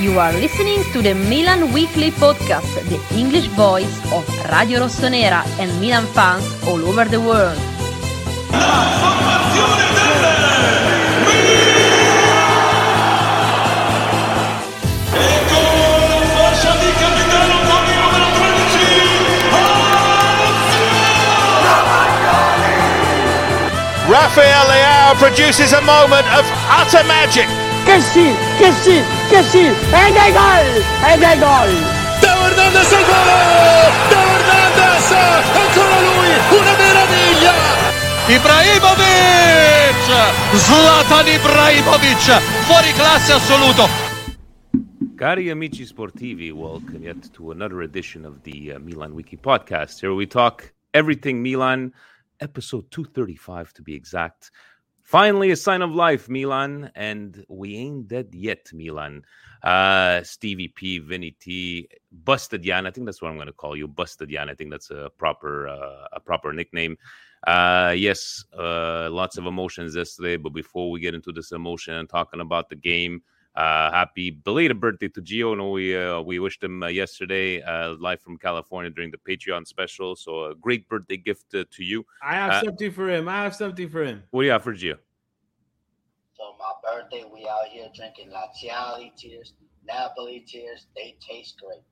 You are listening to the Milan Weekly Podcast, the English voice of Radio Rossonera and Milan fans all over the world. Rafael Leao produces a moment of utter magic. Che sì, che sì, che sì, ed è gol, ed è gol. Theo Hernandez al volo, Theo Hernandez, ancora lui, una meraviglia. Ibrahimovic, Zlatan Ibrahimovic, fuori classe assoluto. Cari amici sportivi, welcome yet to another edition of the uh, Milan Weekly podcast. Here we talk everything Milan, episode 235 to be exact. Finally, a sign of life, Milan, and we ain't dead yet, Milan. Uh, Stevie P, Vinny T, Busted Yan. I think that's what I'm going to call you, Busted Yan. I think that's a proper uh, a proper nickname. Uh, yes, uh, lots of emotions yesterday, but before we get into this emotion and talking about the game, uh, happy belated birthday to Gio. No, we uh, we wished him uh, yesterday uh, live from California during the Patreon special. So a great birthday gift uh, to you. I have Uh, something for him. I have something for him. What do you have for Gio? So my birthday, we out here drinking Laziale tears, Napoli tears. They taste great.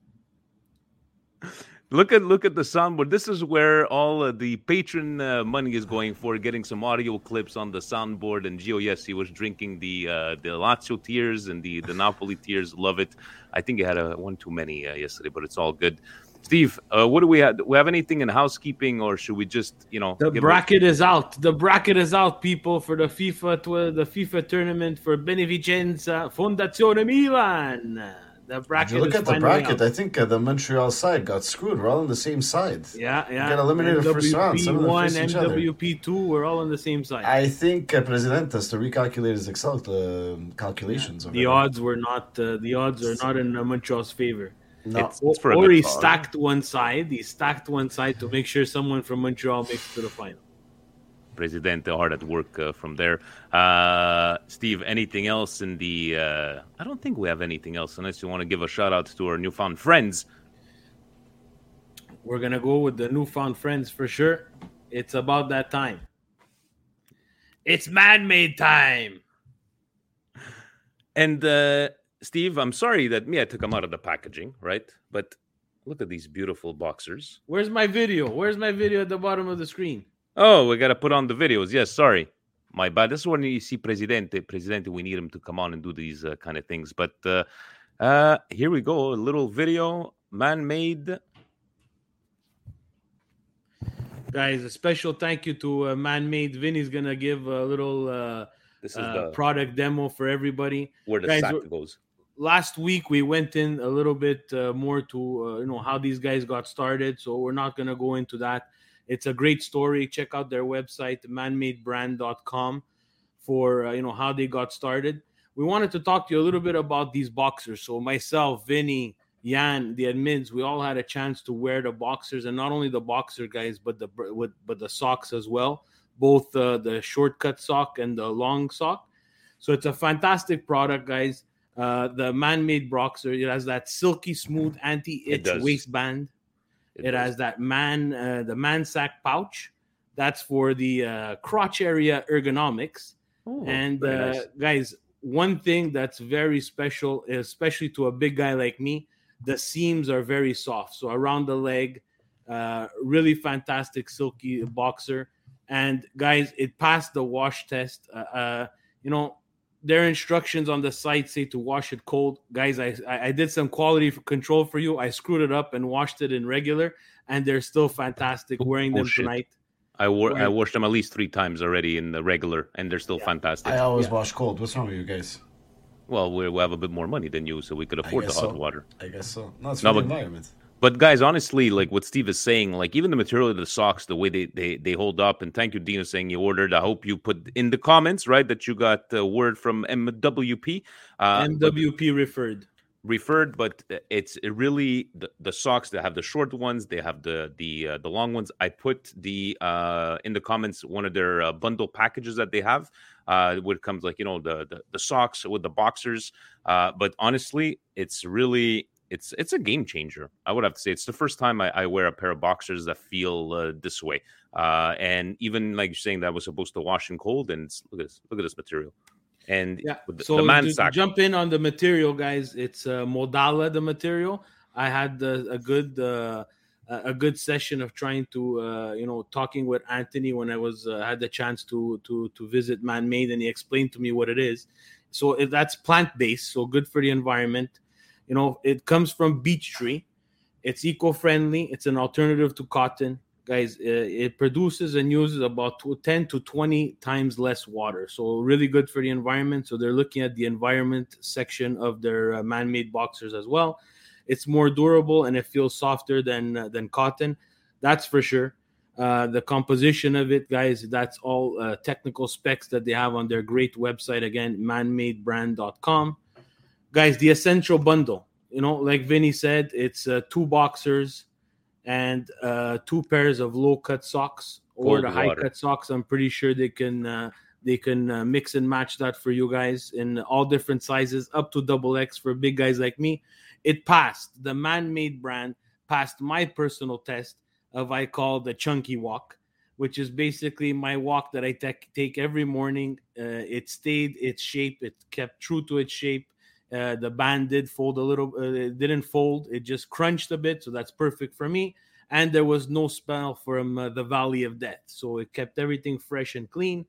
Look at look at the soundboard. This is where all uh, the patron uh, money is going for. Getting some audio clips on the soundboard. And Gio, yes, he was drinking the uh, the Lazio tears and the the Napoli tears. Love it. I think he had a one too many uh, yesterday, but it's all good. Steve, uh, what do we have? Do we have anything in housekeeping, or should we just you know The bracket is out. The bracket is out, people, for the FIFA tw- the FIFA tournament for Beneficenza Fondazione Milan. The If bracket you look is at the bracket, out. I think uh, the Montreal side got screwed. We're all on the same side. Yeah, yeah. got eliminated first round. Some of them MWP1, faced each. MWP2, we're all on the same side. I think uh, President has to recalculate his Excel uh, calculations. over the there. odds were not. Uh, the odds are not in uh, Montreal's favor. No. It's- it's for a or he stacked one side. He stacked one side to make sure someone from Montreal makes it to the final. Presidente hard at work uh, from there. Uh, Steve, anything else in the? Uh, I don't think we have anything else unless you want to give a shout out to our newfound friends. We're gonna go with the newfound friends for sure. It's about that time. It's man-made time. And uh, Steve, I'm sorry that me I took them out of the packaging, right? But look at these beautiful boxers. Where's my video? Where's my video at the bottom of the screen? Oh, we got to put on the videos. Yes, sorry. My bad. This is when you see Presidente. Presidente, we need him to come on and do these uh, kind of things. But uh, uh, here we go. A little video, man made. Guys, a special thank you to uh, Man-Made. Vinny's gonna give a little uh, This is uh, the product demo for everybody. where the Guys, sack goes. last week we went in a little bit uh, more to uh, you know how these guys got started so we're not going to go into that it's a great story check out their website manmadebrand.com for uh, you know how they got started we wanted to talk to you a little bit about these boxers so myself vinny Yan, the admins, we all had a chance to wear the boxers, and not only the boxer guys, but the with, but the socks as well, both uh, the shortcut sock and the long sock. So it's a fantastic product, guys. Uh, the man-made boxer, it has that silky smooth anti-itch does. waistband. It, does. has that man, uh, the man sack pouch, That's for the uh, crotch area ergonomics. Oh, and uh, nice. guys, one thing that's very special, especially to a big guy like me, the seams are very soft. So around the leg, uh, really fantastic silky boxer. And guys, it passed the wash test. Uh, uh, you know, their instructions on the site say to wash it cold. Guys, I I I did some quality control for you. I screwed it up and washed it in regular, and they're still fantastic. Wearing them Bullshit. tonight. I wore I washed them at least three times already in the regular, and they're still fantastic. I always wash cold. What's wrong with you guys? Well, we, we have a bit more money than you, so we could afford the hot so. water. I guess so. No, it's No, for the but- environment. But guys, honestly, like what Steve is saying, like even the material of the socks, the way they they, they hold up, and thank you, Dino, saying you ordered. I hope you put in the comments, right, that you got the word from MWP. Uh, MWP referred. referred, but it's it really the, the socks. that have the short ones, they have the the uh, the long ones. I put the uh in the comments one of their uh, bundle packages that they have. Uh, where it comes like you know the the, the socks with the boxers. Uh, but honestly, it's really it's it's a game changer. I would have to say it's the first time I, I wear a pair of boxers that feel uh, this way. Uh, and even like you're saying that was supposed to wash in cold, and it's, look at this look at this material. And Yeah. the, So the man sack, jump in on the material, guys. It's uh, Modala, the material. I had uh, a good uh, a good session of trying to uh, you know talking with Anthony when I was uh, had the chance to to to visit Man Made, and he explained to me what it is. So it, that's plant based, so good for the environment. You know, it comes from beech tree. It's eco friendly. It's an alternative to cotton. Guys uh, it produces and uses about tw- 10 to 20 times less water. So really good for the environment. So they're looking at the environment section of their uh, man-made boxers as well. It's more durable and it feels softer than uh, than cotton. That's for sure. Uh, the composition of it guys that's all uh, technical specs that they have on their great website. Again manmadebrand.com guys the essential bundle you know like vinny said it's uh, two boxers and uh, two pairs of low cut socks or Cold the high water. cut socks. I'm pretty sure they can uh, they can uh, mix and match that for you guys in all different sizes, up to double X for big guys like me. It passed the man made brand passed my personal test of I call the chunky walk, which is basically my walk that I take take every morning. Uh, it stayed its shape. It kept true to its shape. Uh, the band did fold a little. Uh, it didn't fold. It just crunched a bit, so that's perfect for me. And there was no smell from uh, the Valley of Death, so it kept everything fresh and clean.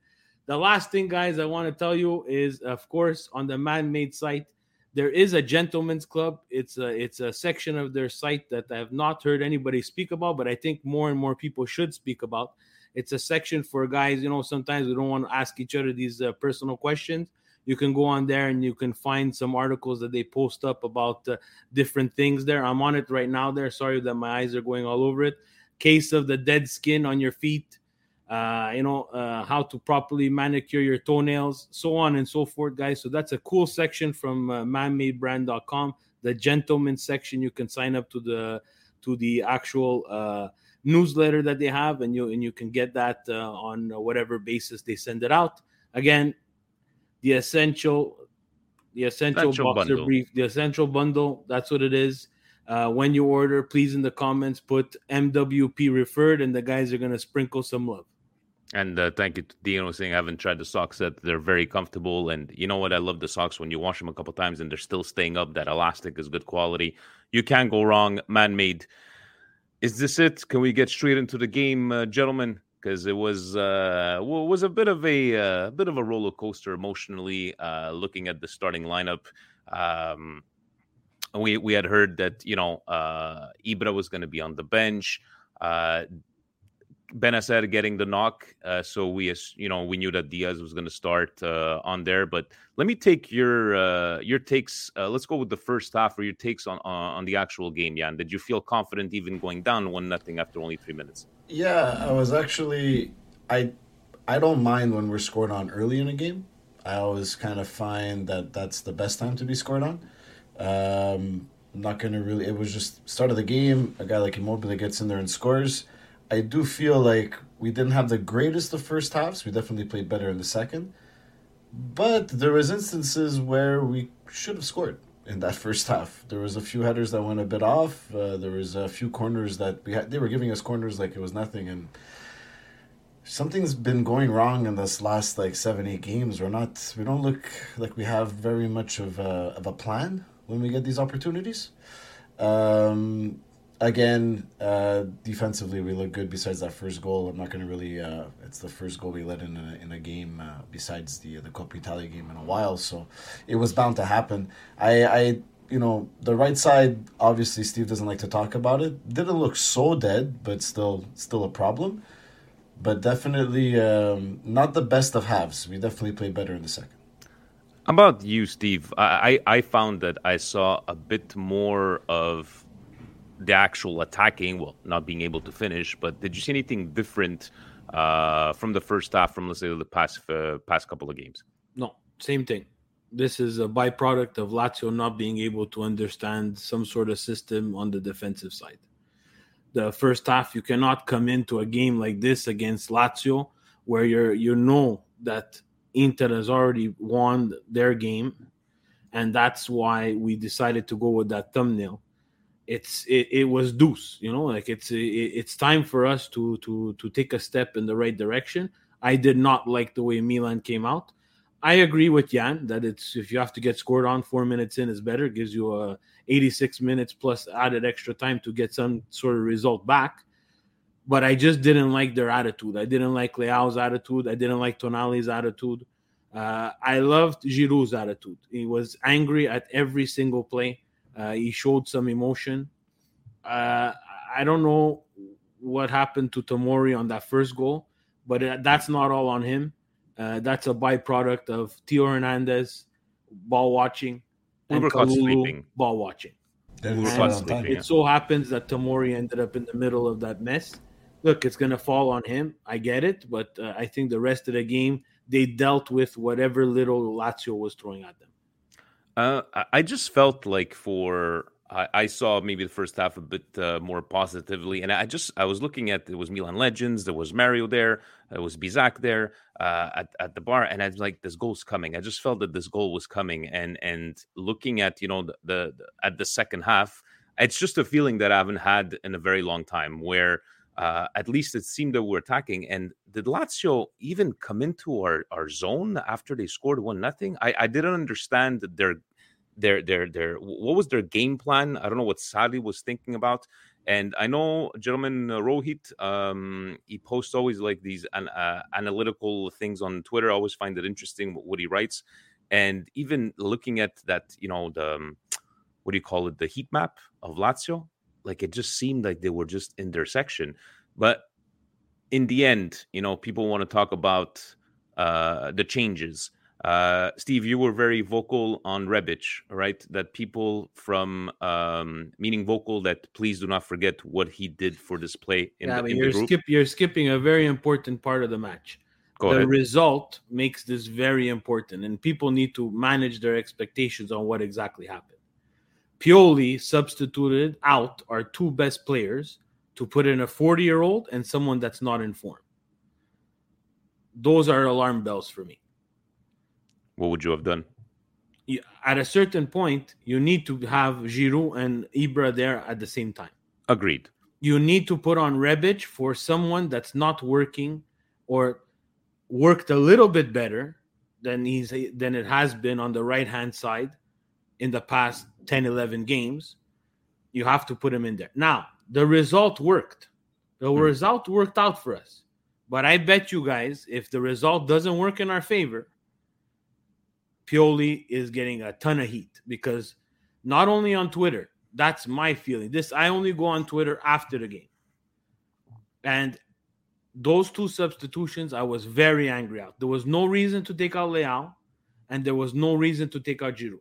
The last thing, guys, I want to tell you is, of course, on the man-made site, there is a gentleman's club. It's a it's a section of their site that I have not heard anybody speak about, but I think more and more people should speak about. It's a section for guys. You know, sometimes we don't want to ask each other these uh, personal questions. You can go on there and you can find some articles that they post up about uh, different things there. I'm on it right now. There. Sorry that my eyes are going all over it. Case of the dead skin on your feet. Uh, you know uh, how to properly manicure your toenails, so on and so forth, guys. So that's a cool section from uh, manmadebrand.com. The gentleman section, you can sign up to the to the actual uh, newsletter that they have, and you and you can get that uh, on whatever basis they send it out. Again, the essential, the essential, Essential boxer bundle. brief, the essential bundle. That's what it is. Uh, when you order, please in the comments put MWP referred, and the guys are gonna sprinkle some love. And uh, thank you to Dino saying I haven't tried the socks yet. They're very comfortable. And you know what? I love the socks when you wash them a couple times and they're still staying up. That elastic is good quality. You can't go wrong. Man made. Is this it? Can we get straight into the game, uh, gentlemen? Because it was uh, was a bit of a uh, bit of a roller coaster emotionally. Uh, looking at the starting lineup, um, we we had heard that you know uh, Ibra was going to be on the bench. Uh, Bennacer getting the knock, uh, so we, you know, we knew that Diaz was going to start uh, on there. But let me take your uh, your takes. Uh, let's go with the first half, or your takes on on, on the actual game. Jan, did you feel confident even going down one nothing after only three minutes? Yeah, I was actually I I don't mind when we're scored on early in a game. I always kind of find that that's the best time to be scored on. Um, I'm not gonna really. It was just start of the game. A guy like Immobile gets in there and scores. I do feel like we didn't have the greatest of first halves. We definitely played better in the second, but there was instances where we should have scored in that first half. There was a few headers that went a bit off. Uh, there was a few corners that we had. They were giving us corners like it was nothing, and something's been going wrong in this last like seven eight games. We're not we don't look like we have very much of a of a plan when we get these opportunities. Um, again, uh, defensively we look good. Besides that first goal, I'm not going to really. Uh, it's the first goal we let in a, in a game uh, besides the the Coppa Italia game in a while, so it was bound to happen. I I you know, the right side, obviously Steve doesn't like to talk about it. Didn't look so dead, but still still a problem. But definitely um, not the best of halves. We definitely played better in the second. About you, Steve? I, I found that I saw a bit more of the actual attacking, well, not being able to finish, but did you see anything different uh, from the first half from, let's say, the past, uh, past couple of games? No, same thing this is a byproduct of Lazio not being able to understand some sort of system on the defensive side. The first half, you cannot come into a game like this against Lazio where you're you know that Inter has already won their game, and that's why we decided to go with that thumbnail. It's it, it was deuce, you know, like it's it, it's time for us to to to take a step in the right direction. I did not like the way Milan came out. I agree with Jan that it's if you have to get scored on four minutes in is better. It gives you a 86 minutes plus added extra time to get some sort of result back. But I just didn't like their attitude. I didn't like Leao's attitude. I didn't like Tonali's attitude. Uh, I loved Giroud's attitude. He was angry at every single play. Uh, he showed some emotion. Uh, I don't know what happened to Tomori on that first goal, but that's not all on him. Uh, that's a byproduct of Theo Hernandez ball watching and Kalulu ball watching. it so happens that Tomori ended up in the middle of that mess. Look, it's going to fall on him. I get it, but uh, I think the rest of the game they dealt with whatever little Lazio was throwing at them. Uh, I just felt like for I, I, saw maybe the first half a bit uh, more positively, and I just I was looking at it was Milan legends, there was Mario there, there was Bizak there uh, at at the bar, and I was like, this goal's coming. I just felt that this goal was coming, and and looking at you know the, the, the at the second half, it's just a feeling that I haven't had in a very long time, where uh, at least it seemed that we we're attacking. And did Lazio even come into our, our zone after they scored one nothing? I, I didn't understand their their their their what was their game plan? I don't know what Sarri was thinking about. And I know, gentleman uh, Rohit, um, he posts always like these uh, analytical things on Twitter. I always find it interesting what he writes. And even looking at that, you know, the um, what do you call it, the heat map of Lazio, like it just seemed like they were just in their section. But in the end, you know, people want to talk about uh, the changes. Uh, Steve, you were very vocal on Rebic, right? That people from um, meaning vocal that please do not forget what he did for this play in yeah, the, in you're, skip, you're skipping a very important part of the match. Go the ahead. result makes this very important, and people need to manage their expectations on what exactly happened. Pioli substituted out our two best players to put in a 40 year old and someone that's not in form. Those are alarm bells for me. What would you have done? At a certain point, you need to have Giroud and Ibra there at the same time. Agreed. You need to put on Rebic for someone that's not working or worked a little bit better than he's than it has been on the right hand side in the past 10 11 games you have to put him in there now the result worked the hmm. result worked out for us but i bet you guys if the result doesn't work in our favor Pioli is getting a ton of heat because not only on Twitter, that's my feeling. This I only go on Twitter after the game. And those two substitutions, I was very angry out. There was no reason to take out Leao, and there was no reason to take out Giroud.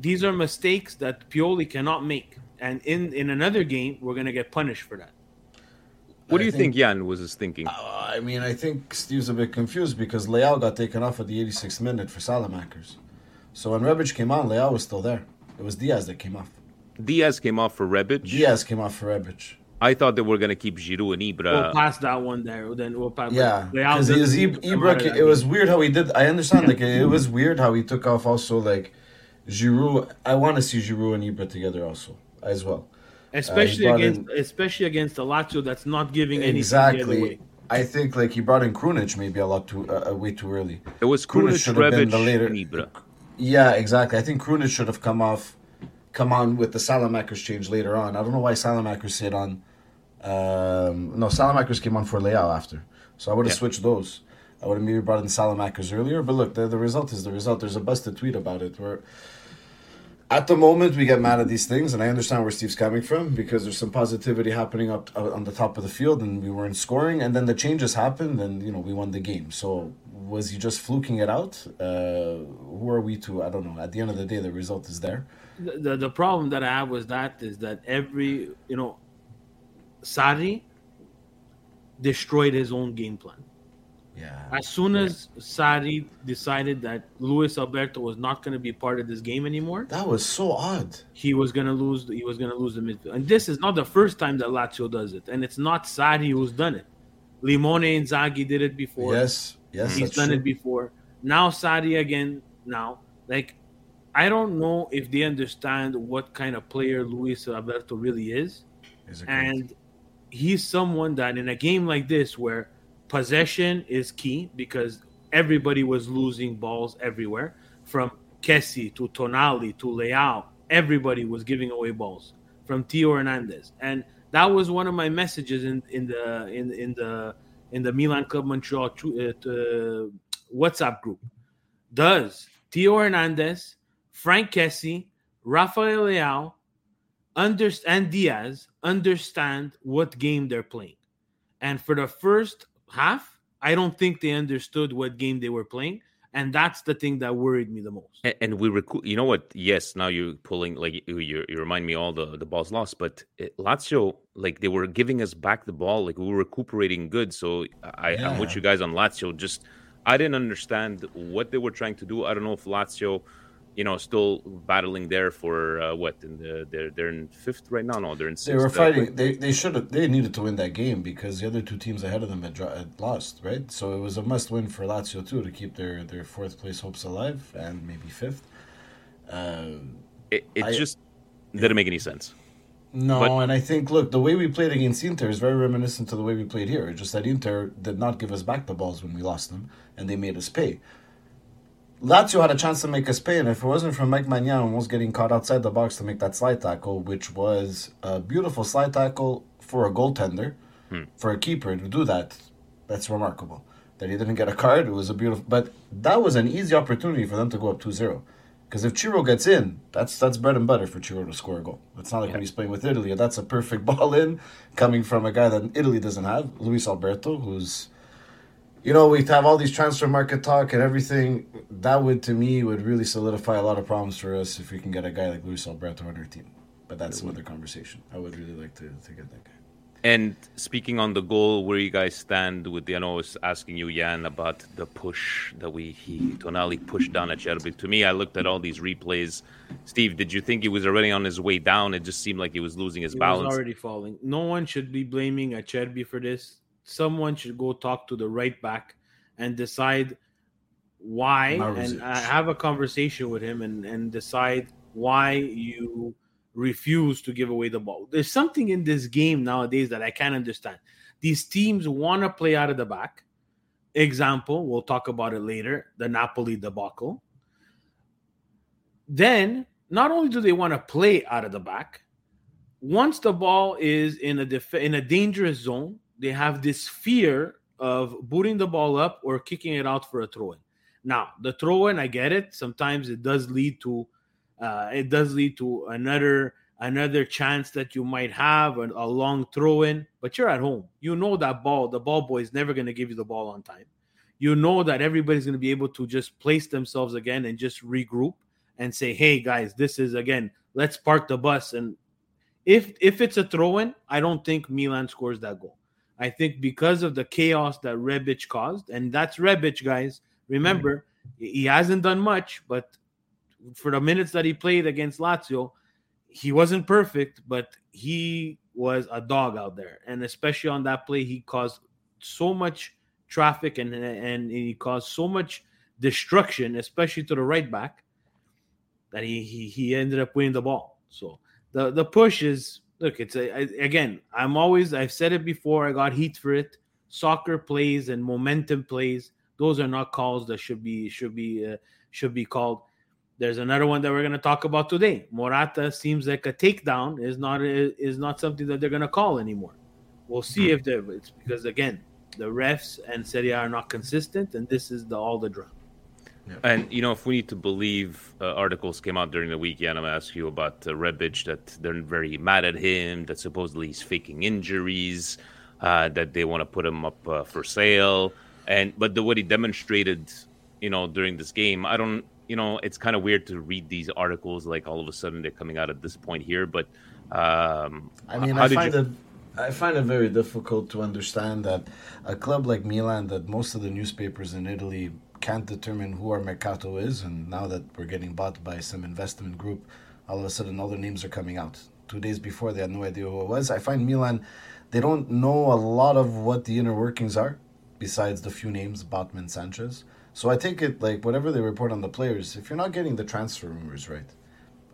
These are mistakes that Pioli cannot make. And in, in another game, we're gonna get punished for that. What do you think, think Jan was his thinking? Uh, I mean, I think Steve's a bit confused because Leao got taken off at the 86th minute for Saelemaekers. So when Rebic came on, Leao was still there. It was Diaz that came off. Diaz came off for Rebic. Diaz came off for Rebic. I thought they were going to keep Giroud and Ibra. We'll pass that one there. Then we'll pass. Yeah, because it was Ibra. It was weird how he did. I understand. Like it was weird how he took off. Also, like Giroud. I want to see Giroud and Ibra together also as well especially uh, against in, especially against the Lazio that's not giving any. exactly. I think like he brought in Krunic maybe a lot too uh, way too early. It was Krunic, should have been the later. Ibra. Yeah, exactly. I think Krunic should have come off, come on with the Saelemaekers change later on. I don't know why Saelemaekers stayed on. Um, no, Saelemaekers came on for Leao after, so I would have Yeah. switched those. I would have maybe brought in Saelemaekers earlier. But look, the, the result is the result. There's a busted tweet about it where. At the moment, we get mad at these things, and I understand where Steve's coming from because there's some positivity happening up uh, on the top of the field, and we weren't scoring, and then the changes happened, and you know we won the game. So was he just fluking it out? Uh, who are we to? I don't know. At the end of the day, the result is there. the, the the problem that I have with that is that every you know, Sarri destroyed his own game plan. Yeah. As soon as Sarri decided that Luis Alberto was not going to be part of this game anymore, That was so odd. he was going to lose. He was going to lose the midfield. And this is not the first time that Lazio does it, and it's not Sarri who's done it. Simone Inzaghi did it before. Yes, yes, he's done true. it before. Now Sarri again. Now, like, I don't know if they understand what kind of player Luis Alberto really is, and he's someone that in a game like this where possession is key because everybody was losing balls everywhere, from Kessie to Tonali to Leao, everybody was giving away balls from Theo Hernandez, and that was one of my messages in, in the in in the in the Milan Club Montreal to, uh, uh, WhatsApp group. Does Theo Hernandez, Frank Kessie, Rafael Leao, understand Diaz understand what game they're playing? And for the first half, I don't think they understood what game they were playing, and that's the thing that worried me the most. And, and we recoup. You know what? Yes, now you're pulling like you, you you remind me all the the balls lost, but it, Lazio like they were giving us back the ball, like we were recuperating good. So I, I'm with you guys on Lazio. Just I didn't understand what they were trying to do. I don't know if Lazio, you know, still battling there for uh, what? In the they're they're in fifth right now. No, they're in sixth. They were uh, fighting. They they should have. They needed to win that game because the other two teams ahead of them had, had lost, right? So it was a must win for Lazio too to keep their their fourth place hopes alive and maybe fifth. Um, it it I- just didn't make any sense. No, But- and I think look, the way we played against Inter is very reminiscent to the way we played here. It's just that Inter did not give us back the balls when we lost them, and they made us pay. Lazio had a chance to make a and if it wasn't for Mike Maignan almost getting caught outside the box to make that slide tackle, which was a beautiful slide tackle for a goaltender, hmm. for a keeper to do that, that's remarkable. That he didn't get a card, it was a beautiful. But that was an easy opportunity for them to go up 2 0. Because if Ciro gets in, that's that's bread and butter for Ciro to score a goal. It's not like when he's playing with Italy. That's a perfect ball in coming from a guy that Italy doesn't have, Luis Alberto, who's you know, we have all these transfer market talk and everything. That would, to me, would really solidify a lot of problems for us if we can get a guy like Luis Alberto on our team. But that's another conversation. I would really like to, to get that guy. And speaking on the goal, where you guys stand with the, I know I was asking you, Jan, about the push that we he Tonali pushed down Acerbi. To me, I looked at all these replays. Steve, did you think he was already on his way down? It just seemed like he was losing his He balance. was already falling. No one should be blaming Acerbi for this. Someone should go talk to the right back and decide why and uh, have a conversation with him and, and decide why you refuse to give away the ball. There's something in this game nowadays that I can't understand. These teams want to play out of the back. Example, we'll talk about it later, the Napoli debacle. Then, not only do they want to play out of the back, once the ball is in a def- in a dangerous zone, they have this fear of booting the ball up or kicking it out for a throw in. Now, the throw in, I get it. Sometimes it does lead to uh, it does lead to another another chance that you might have a, long throw in, but you're at home. You know that ball, the ball boy is never going to give you the ball on time. You know that everybody's going to be able to just place themselves again and just regroup and say, "Hey guys, this is again, let's park the bus and if if it's a throw in, I don't think Milan scores that goal. I think because of the chaos that Rebic caused, and that's Rebic, guys. Remember, he hasn't done much, but for the minutes that he played against Lazio, he wasn't perfect, but he was a dog out there. And especially on that play, he caused so much traffic and and he caused so much destruction, especially to the right back, that he he, he ended up winning the ball. So the the push is look it's a, I- again i'm always i've said it before i got heat for it soccer plays and momentum plays. Those are not calls that should be should be uh, should be called. There's another one that we're going to talk about today. Morata seems like a takedown is not is not something that they're going to call anymore. We'll see if they're it's because again the refs and Serie A are not consistent, and this is the all the drama. And you know, if we need to believe uh, articles came out during the weekend, I'm gonna ask you about uh, Rebic that they're very mad at him, that supposedly he's faking injuries, uh, that they want to put him up uh, for sale, and but the what he demonstrated, you know, during this game, I don't, you know, it's kind of weird to read these articles like all of a sudden they're coming out at this point here, but um, I mean, I find you... it. I find it very difficult to understand that a club like Milan, that most of the newspapers in Italy can't determine who our mercato is, and now that we're getting bought by some investment group, all of a sudden all the names are coming out. Two days before, they had no idea who it was. I find Milan, they don't know a lot of what the inner workings are, besides the few names, Botman, Sanches. So I take it like whatever they report on the players, if you're not getting the transfer rumors right,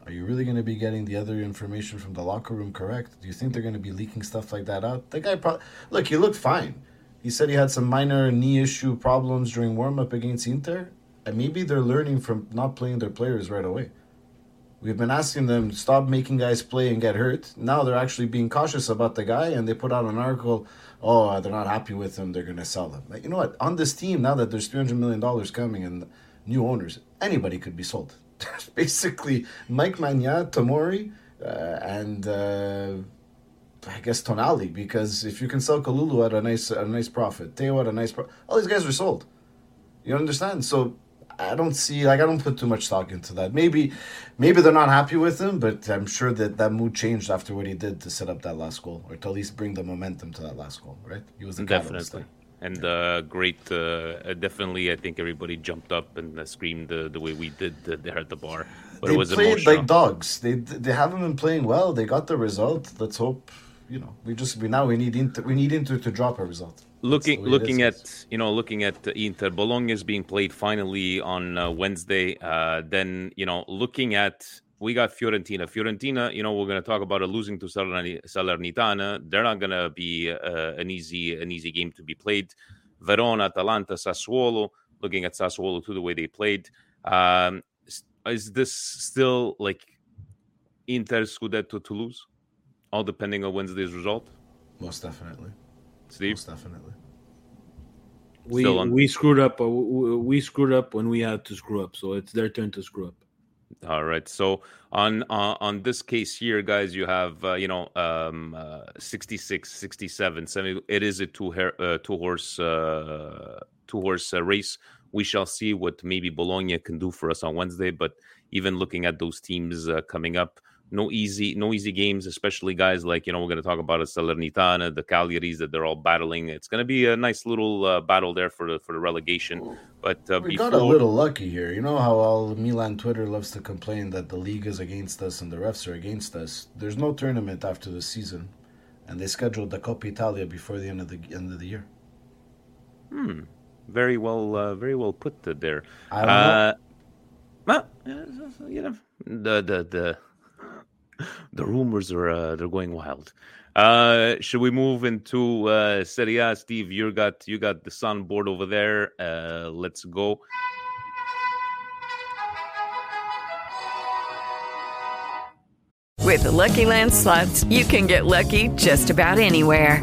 are you really going to be getting the other information from the locker room correct? Do you think they're going to be leaking stuff like that out? The guy probably look, he looked fine. He said he had some minor knee issue problems during warm up against Inter, and maybe they're learning from not playing their players right away. We've been asking them stop making guys play and get hurt. Now they're actually being cautious about the guy, and they put out an article. Oh, they're not happy with him. They're to sell him. You know what? On this team, now that there's three hundred million dollars coming and new owners, anybody could be sold. basically Mike Maignan, Tomori, uh, and. Uh, I guess Tonali because if you can sell Kalulu at a nice a nice profit, Theo at a nice profit, all these guys are sold. You understand? So I don't see like I don't put too much stock into that. Maybe maybe they're not happy with him, but I'm sure that that mood changed after what he did to set up that last goal, or to at least bring the momentum to that last goal. Right? He was the definitely. And uh, great, uh, definitely. I think everybody jumped up and uh, screamed the, the way we did uh, there at the bar. But they played emotional. like dogs. They they haven't been playing well. They got the result. Let's hope you know, we just we now we need Inter, we need Inter to drop a result. Looking looking at you know looking at Inter, Bologna is being played finally on uh, Wednesday. Uh, then you know looking at we got Fiorentina. Fiorentina, you know, we're going to talk about a losing to Salernitana. They're not going to be uh, an easy an easy game to be played. Verona, Atalanta, Sassuolo. Looking at Sassuolo too, the way they played. Um, is this still like Inter Scudetto to lose? All depending on Wednesday's result? Most definitely. Steve? Most definitely. We on... we screwed up. Uh, we screwed up when we had to screw up. So it's their turn to screw up. All right. So on uh, on this case here, guys, you have uh, you know um, uh, 66, 67, 70. It is a two hair, uh, two horse uh, two horse uh, race. We shall see what maybe Bologna can do for us on Wednesday. But even looking at those teams coming up, no easy no easy games especially guys like you know we're going to talk about a salernitana the cagliaris that they're all battling. It's going to be a nice little uh, battle there for the for the relegation. But uh, we before... got a little lucky here. You know how all milan twitter loves to complain that the league is against us and the refs are against us? There's no tournament after the season and they scheduled the coppa italia before the end of the end of the year. Hmm. Very well uh, very well put there. I don't know. well, you know the the the the rumors are uh, they're going wild. Uh, should we move into uh, Serie A? Steve, you got you got the sun board over there. Uh, let's go. With the Lucky Land slots, you can get lucky just about anywhere.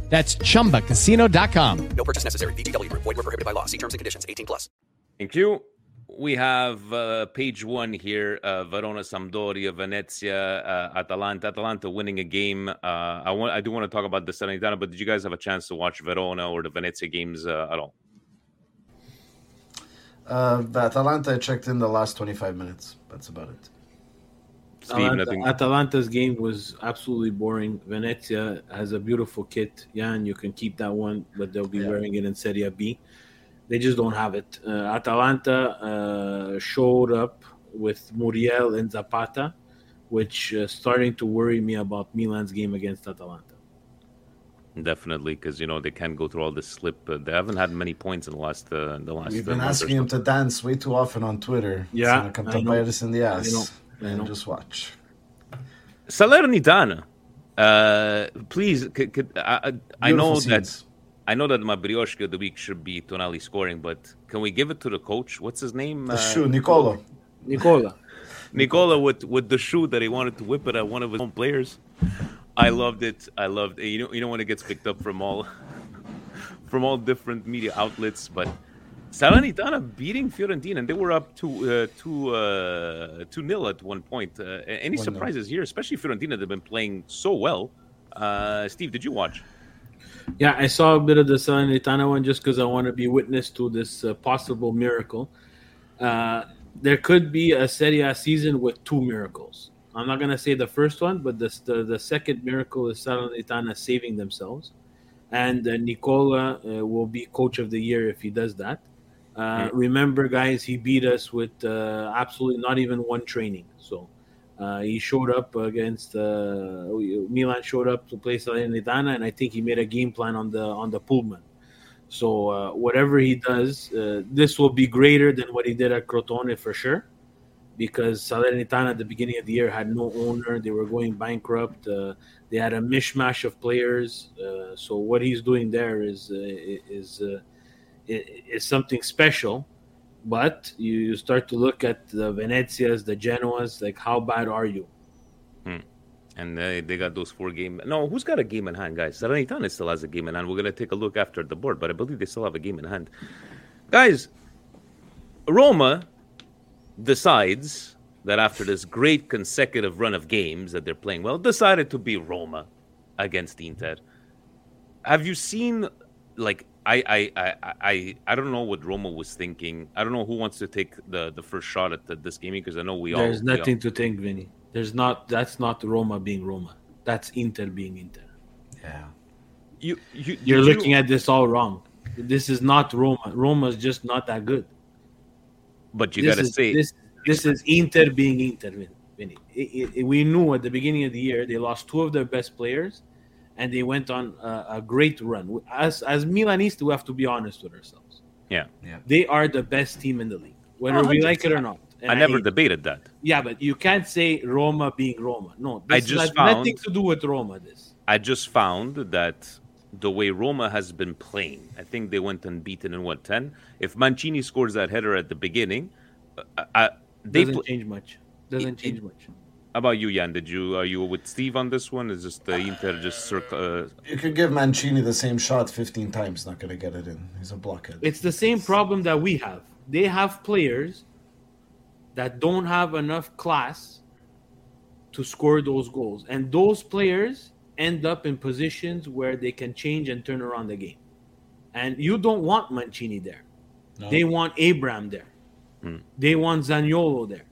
That's ChumbaCasino.com. No purchase necessary. VGW. Void were prohibited by law. See terms and conditions. 18 plus. Thank you. we have uh, page one here: uh, Verona, Sampdoria, Venezia, uh, Atalanta. Atalanta winning a game. Uh, I want. I do want to talk about the Salernitana, but did you guys have a chance to watch Verona or the Venezia games uh, at all? Uh, the Atalanta I checked in the last 25 minutes. That's about it. Steve, Atalanta, nothing. Atalanta's game was absolutely boring. Venezia has a beautiful kit. Yeah, and you can keep that one, but they'll be wearing it in Serie B. They just don't have it. Uh, Atalanta uh, showed up with Muriel and Zapata, which uh, starting to worry me about Milan's game against Atalanta. Definitely, because you know they can't go through all this slip. Uh, they haven't had many points in the last uh, the last. We've been asking so. him to dance way too often on Twitter. Yeah, It's gonna come I to know. bite us in the I ass. Know. I And know. just watch. Salernitana, uh, please. Could, could, I, I I know Beautiful that. I know that my brioche of the week should be Tonali scoring, but can we give it to the coach? What's his name? The shoe, Nicolo. Nicola. Nicola with with the shoe that he wanted to whip it at one of his own players. I loved it. I loved it. You know, you know when it gets picked up from all from all different media outlets, but Salernitana beating Fiorentina, and they were up to uh, two uh, two nil at one point. Uh, any 1-0. surprises here, especially Fiorentina? They've been playing so well. Uh, Steve, did you watch? Yeah, I saw a bit of the Salernitana one just because I want to be witness to this uh, possible miracle. Uh, there could be a Serie A season with two miracles. I'm not going to say the first one, but the, the, the second miracle is Salernitana saving themselves. And uh, Nicola uh, will be coach of the year if he does that. Uh, Remember, guys, he beat us with uh, absolutely not even one training. So uh, he showed up against uh, Milan. Showed up to play Salernitana, and I think he made a game plan on the on the Pullman. So uh, whatever he does, uh, this will be greater than what he did at Crotone for sure, because Salernitana at the beginning of the year had no owner. They were going bankrupt. Uh, they had a mishmash of players. Uh, so what he's doing there is uh, is uh, is something special. But you, start to look at the Venezias, the Genoas, like how bad are you? Hmm. And they, they got those four game. No, who's got a game in hand, guys? Salernitana still has a game in hand. We're gonna take a look after the board, but I believe they still have a game in hand. Guys, Roma decides that after this great consecutive run of games that they're playing well, decided to be Roma against Inter. Have you seen like I I I I I don't know what Roma was thinking. I don't know who wants to take the the first shot at the, this game because I know we all There's we all- nothing to think, Vinny. There's not. That's not Roma being Roma. That's Inter being Inter. Yeah. You, you You're did you- looking at this all wrong. This is not Roma. Roma's just not that good. But you This gotta is- say this. This is Inter being Inter, Vinny. It- it- it- we knew at the beginning of the year they lost two of their best players, and they went on a, a great run. As as Milanists, we have to be honest with ourselves. Yeah. Yeah. They are the best team in the league, whether we like it or not. And I never hate- debated that. Yeah, but you can't say Roma being Roma. No, I this just has found- nothing to do with Roma. This. I just found that the way Roma has been playing, I think they went unbeaten in what ten. If Mancini scores that header at the beginning, uh, uh, they Doesn't pl- change much. Doesn't change much. How about you, Jan? Did you are you with Steve on this one? Is just the Inter just circle? Uh, You could give Mancini the same shot 15 times, not going to get it in. He's a blockhead. It's the same problem that we have. They have players that don't have enough class to score those goals, and those players end up in positions where they can change and turn around the game. And you don't want Mancini there. No. They want Abraham there. They want Zaniolo there.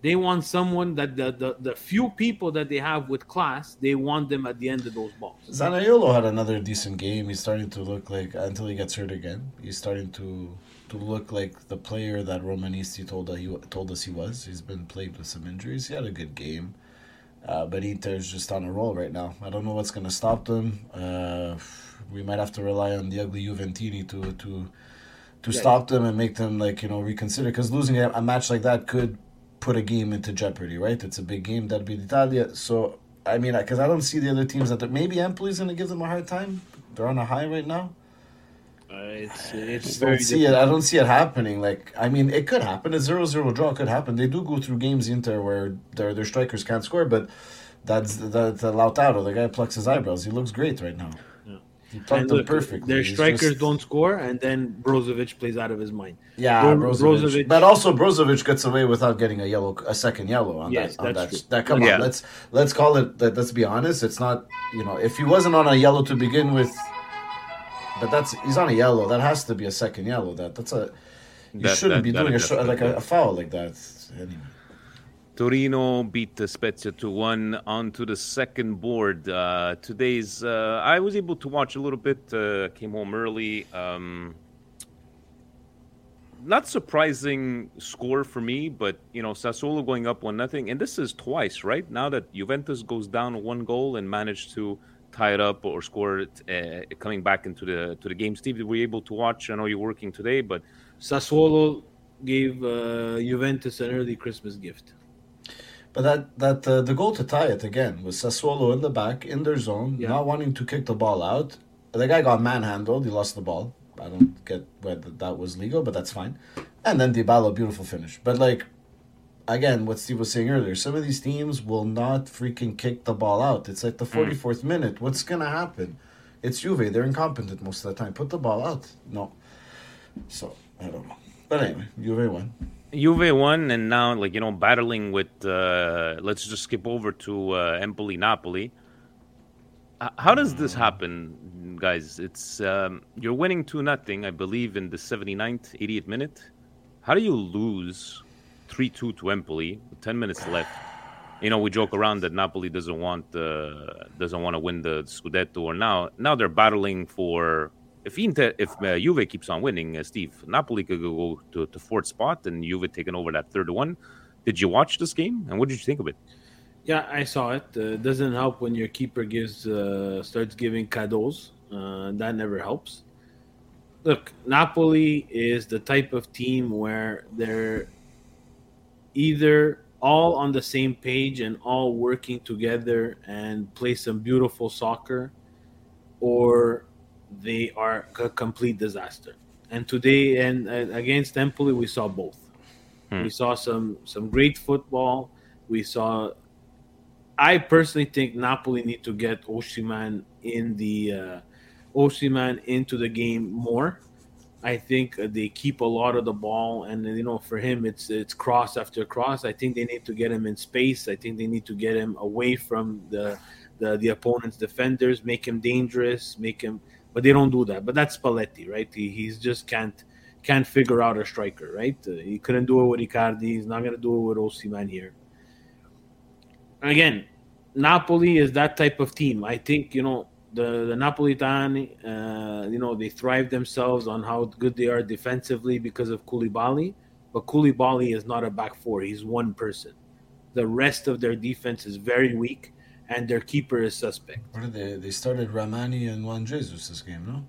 They want someone that the, the, the few people that they have with class, they want them at the end of those balls. Zaniolo had another decent game. He's starting to look like until he gets hurt again. He's starting to to look like the player that Romanisti told that he told us he was. He's been plagued with some injuries. He had a good game, uh, but Inter's just on a roll right now. I don't know what's going to stop them. Uh, we might have to rely on the ugly Juventini to to to Yeah. stop them and make them like you know reconsider. Because losing a, a match like that could put a game into jeopardy, right? It's a big game, that Derby d'Italia. So I mean, because I don't see the other teams that maybe Empoli's going to give them a hard time. They're on a high right now. Uh, it's I it's just very don't see it. I don't see it happening. Like I mean, it could happen. A 0-0 draw could happen. They do go through games Inter where their their strikers can't score, but that's that's uh, Lautaro. The guy plucks his eyebrows. He looks great right now. Plugged And them perfectly. Their strikers just- don't score, and then Brozovic plays out of his mind. Yeah, Bro- Brozovic. But also Brozovic gets away without getting a yellow, a second yellow on Yes, that. On that's that, true. that. Come Yeah. on, let's let's call it. That, let's be honest. It's not. You know, if he wasn't on a yellow to begin with, but that's he's on a yellow. That has to be a second yellow. That that's a. You That- shouldn't that- be doing a, is like a, a foul like that. Anyway. Torino beat Spezia to one onto the second board. Uh, today's uh, I was able to watch a little bit. Uh, came home early. Um, not surprising score for me, but you know Sassuolo going up one nothing, and this is twice, right? Now that Juventus goes down one goal and managed to tie it up or score it, uh, coming back into the to the game. Steve, were you able to watch? I know you're working today, but Sassuolo gave uh, Juventus an early Christmas gift. But that that uh, the goal to tie it again was Sassuolo in the back in their zone, not wanting to kick the ball out. The guy got manhandled. He lost the ball. I don't get whether that was legal, but that's fine. And then Dybala, beautiful finish. But like again, what Steve was saying earlier, some of these teams will not freaking kick the ball out. It's like the forty fourth minute. What's gonna happen? It's Juve. They're incompetent most of the time. Put the ball out. No. So I don't know. But anyway, Juve won. Juve won, and now like you know, battling with. Uh, let's just skip over to uh, Empoli, Napoli. H- How does this happen, guys? It's um, you're winning two nothing, I believe, in the 79th, 80th minute. How do you lose three two to Empoli with 10 minutes left? You know, we joke around that Napoli doesn't want uh, doesn't want to win the Scudetto, or now now they're battling for. If Inter, if uh, Juve keeps on winning, uh, Steve, Napoli could go to, to fourth spot, and Juve taking over that third one. Did you watch this game, and what did you think of it? Yeah, I saw it. Uh, it doesn't help when your keeper gives uh, starts giving cadeaux. Uh, that never helps. Look, Napoli is the type of team where they're either all on the same page and all working together and play some beautiful soccer, or they are a complete disaster. And today, and uh, against Empoli, we saw both. Hmm. We saw some some great football. We saw. I personally think Napoli need to get Osimhen in the uh, Osimhen into the game more. I think uh, they keep a lot of the ball, and you know, for him, it's it's cross after cross. I think they need to get him in space. I think they need to get him away from the the, the opponent's defenders, make him dangerous, make him. But they don't do that. But that's Spalletti, right? He he's just can't can't figure out a striker, right? Uh, he couldn't do it with Icardi. He's not gonna do it with Osimhen here. Again, Napoli is that type of team. I think you know the the Napolitani, uh, you know, they thrive themselves on how good they are defensively because of Koulibaly. But Koulibaly is not a back four; he's one person. The rest of their defense is very weak, and their keeper is suspect. What did they? They started Rrahmani and Juan Jesus this game, no?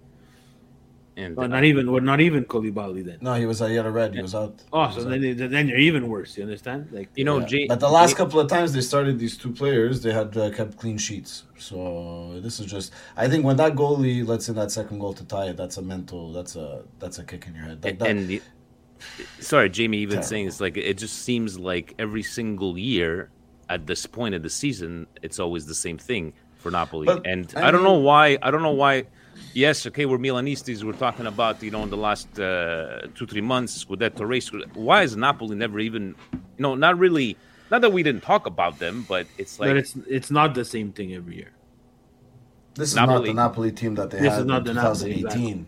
And Well, not even, well, not even Koulibaly then. No, he was. Uh, he had a red. He was out. Oh, He so was then, then you're even worse. You understand? Like You know, Yeah. Jay, but the last Jay- couple of times they started these two players, they had uh, kept clean sheets. So this is just. I think when that goalie lets in that second goal to tie it, that's a mental. That's a that's a kick in your head. Like that, and the, sorry, Jamie, even Terrible. saying it's like it just seems like every single year at this point of the season, it's always the same thing for Napoli. But, and I I, don't know why. I don't know why. Yes, okay, we're Milanistas. We're talking about you know in the last uh, two three months with that race. Why is Napoli never even? You know, not really. Not that we didn't talk about them, but it's like but it's it's not the same thing every year. this is not the Napoli team that they This had is not in the Napoli, 2018,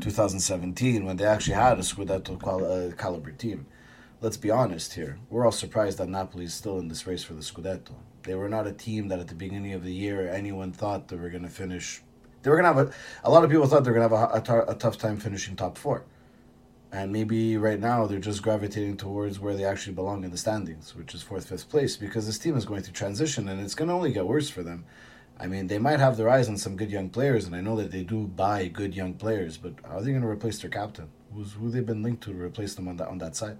2017, when they actually had a Scudetto qual- uh, caliber team. Let's be honest here. We're all surprised that Napoli is still in this race for the Scudetto. They were not a team that at the beginning of the year anyone thought they were going to finish. They were going to have a. A lot of people thought they were going to have a, a, tar- a tough time finishing top four. And maybe right now they're just gravitating towards where they actually belong in the standings, which is fourth, fifth place, because this team is going through transition and it's going to only get worse for them. I mean, they might have their eyes on some good young players, and I know that they do buy good young players, but how are they going to replace their captain? Who's who they've been linked to to replace them on that on that side?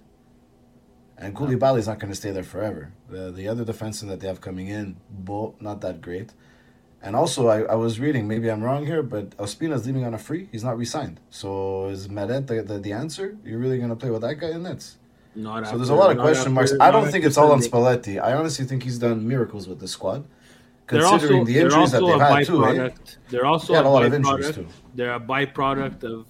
And Koulibaly's not going to stay there forever. The the other defenseman that they have coming in, Bo, not that great. And also, I, I was reading, maybe I'm wrong here, but Ospina's leaving on a free. He's not re-signed. So is Meret the, the, the answer? You're really going to play with that guy in nets? Not So there's a lot of question after- marks. I don't think it's all on Spalletti. I honestly think he's done miracles with the squad. Considering also, the they're injuries that also they've had too. Eh? They're also They had a a lot of injuries too. They're a byproduct of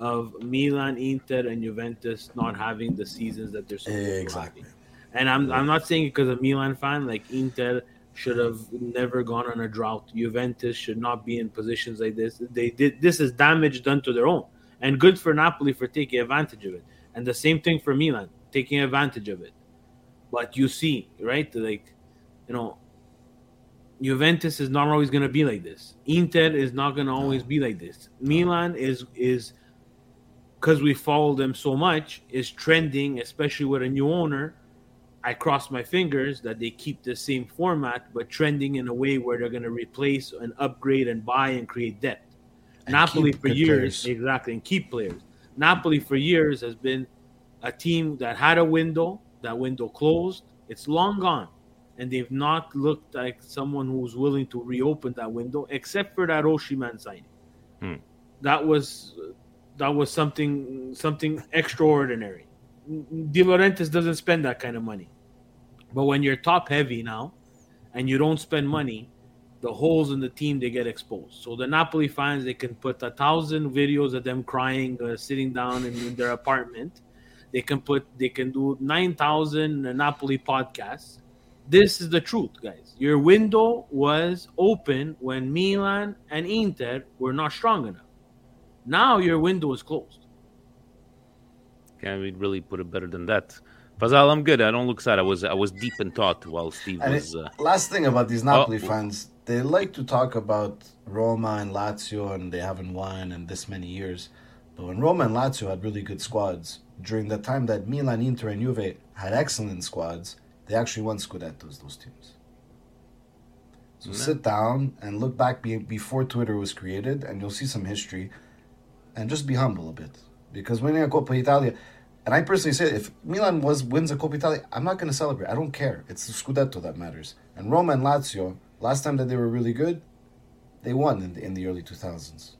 of Milan, Inter, and Juventus not having the seasons that they're supposed Exactly. to have. And I'm I'm not saying it because a Milan fan like Inter should have never gone on a drought. Juventus should not be in positions like this. They did this is damage done to their own. And good for Napoli for taking advantage of it. And the same thing for Milan, taking advantage of it. But you see, right? Like, you know, Juventus is not always going to be like this. Inter is not going to always be like this. Milan is is because we follow them so much is trending, especially with a new owner. I cross my fingers that they keep the same format, but trending in a way where they're going to replace and upgrade and buy and create depth. And Napoli for years, players. exactly, and keep players. Napoli for years has been a team that had a window, that window closed, it's long gone. And they've not looked like someone who's willing to reopen that window, except for that Osimhen signing. Hmm. That was that was something something extraordinary. De Laurentiis doesn't spend that kind of money. But when you're top heavy now and you don't spend money, the holes in the team they get exposed. So the Napoli fans they can put a thousand videos of them crying, uh, sitting down in, in their apartment. They can put they can do nine thousand Napoli podcasts. This is the truth, guys. Your window was open when Milan and Inter were not strong enough. Now your window is closed. Can we really put it better than that? Fazal, I'm good. I don't look sad. I was I was deep in thought while Steve And was. Uh, last thing about these Napoli Oh. fans, they like to talk about Roma and Lazio, and they haven't won in this many years. But when Roma and Lazio had really good squads, during the time that Milan, Inter, and Juve had excellent squads, they actually won Scudettos, those teams. So Yeah. sit down and look back be- before Twitter was created, and you'll see some history, and just be humble a bit. Because winning a Coppa Italia, and I personally say, if Milan was wins a Coppa Italia, I'm not going to celebrate. I don't care. It's the Scudetto that matters. And Roma and Lazio, last time that they were really good, they won in the, in the early 2000s.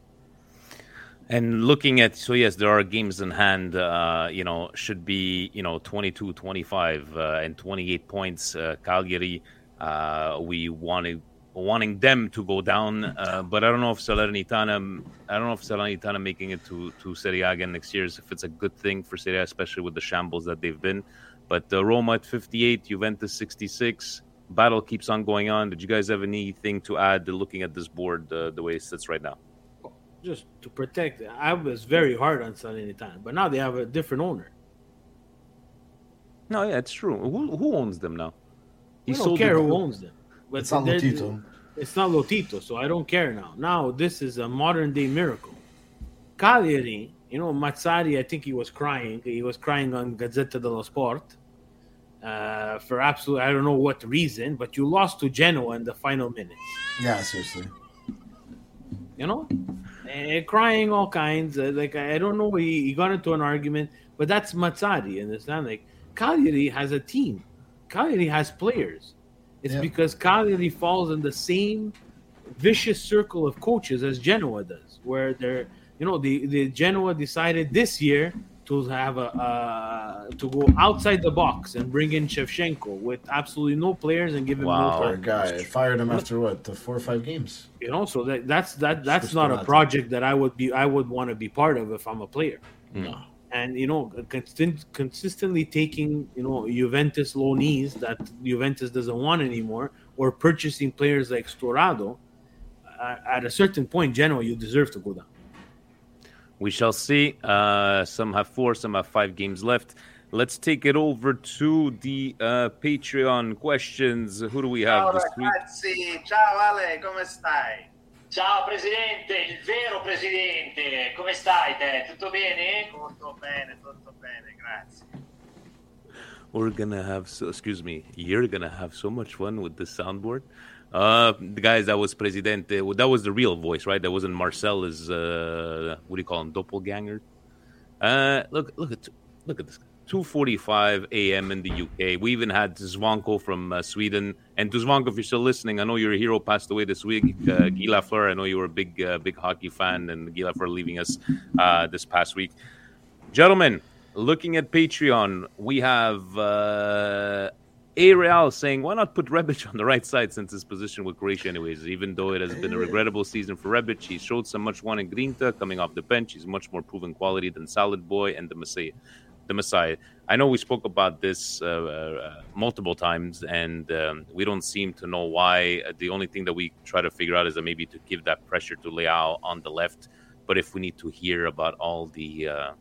And looking at, so yes, there are games in hand, uh, you know, should be, you know, 22, 25, uh, and 28 points. Uh, Cagliari, uh, we wanted, wanting them to go down, uh, but I don't know if Salernitana, I don't know if Salernitana making it to, to Serie A again next year, is if it's a good thing for Serie A, especially with the shambles that they've been. But uh, Roma at 58, Juventus 66. Battle keeps on going on. Did you guys have anything to add to looking at this board uh, the way it sits right now? Just to protect. I was very hard on Salernitana, but now they have a different owner. No, yeah, it's true. Who who owns them now? We don't care who owns them. But It's not Lotito. It's not Lotito, so I don't care now. Now this is a modern day miracle. Cagliari, you know, Mazzari, I think he was crying. He was crying on Gazzetta dello Sport uh, for absolute, I don't know what reason, but you lost to Genoa in the final minutes. Yeah, seriously. You know, and crying all kinds. Uh, like I I don't know, he, he got into an argument, but that's Mazzari. Understand? Like Cagliari has a team. Cagliari has players. It's Yeah. because Cagliari falls in the same vicious circle of coaches as Genoa does, where they're, you know, the, the Genoa decided this year to have a uh, to go outside the box and bring in Shevchenko with absolutely no players and give him no Poor time. guy. Fired him after what? The four or five games? You know, so that that's that that's Switched not a project that I would be I would want to be part of if I'm a player. No. And you know, consistent, consistently taking you know Juventus loanees that Juventus doesn't want anymore, or purchasing players like Sturaro. Uh, at a certain point, Genoa, you deserve to go down. We shall see. Uh, some have four, some have five games left. Let's take it over to the uh, Patreon questions. Who do we have Ciao this week? ciao Ale, come stai? Ciao Presidente, il vero Presidente, come stai te? Tutto bene? Tutto bene, tutto bene, grazie. We're gonna have so. Excuse me. You're gonna have so much fun with the soundboard. Uh, guys, that was Presidente. That was the real voice, right? That wasn't Marcel. Is uh, what do you call him? Doppelganger. Uh, look, look at look at this. 2:45 a.m. in the UK. We even had Zvanko from uh, Sweden. And Zvanko, if you're still listening, I know your hero passed away this week. Uh, Guy Lafleur. I know you were a big, uh, big hockey fan, and Guy Lafleur leaving us uh, this past week. Gentlemen, looking at Patreon, we have uh, A Real saying, why not put Rebic on the right side since his position with Croatia, anyways? Even though it has been a regrettable season for Rebic, he showed some much in Grinta coming off the bench. He's much more proven quality than Salad Boy and the Messiah. The Messiah. I know we spoke about this uh, uh, multiple times, and um, we don't seem to know why. Uh, The only thing that we try to figure out is that maybe to give that pressure to Leao on the left. But if we need to hear about all the uh,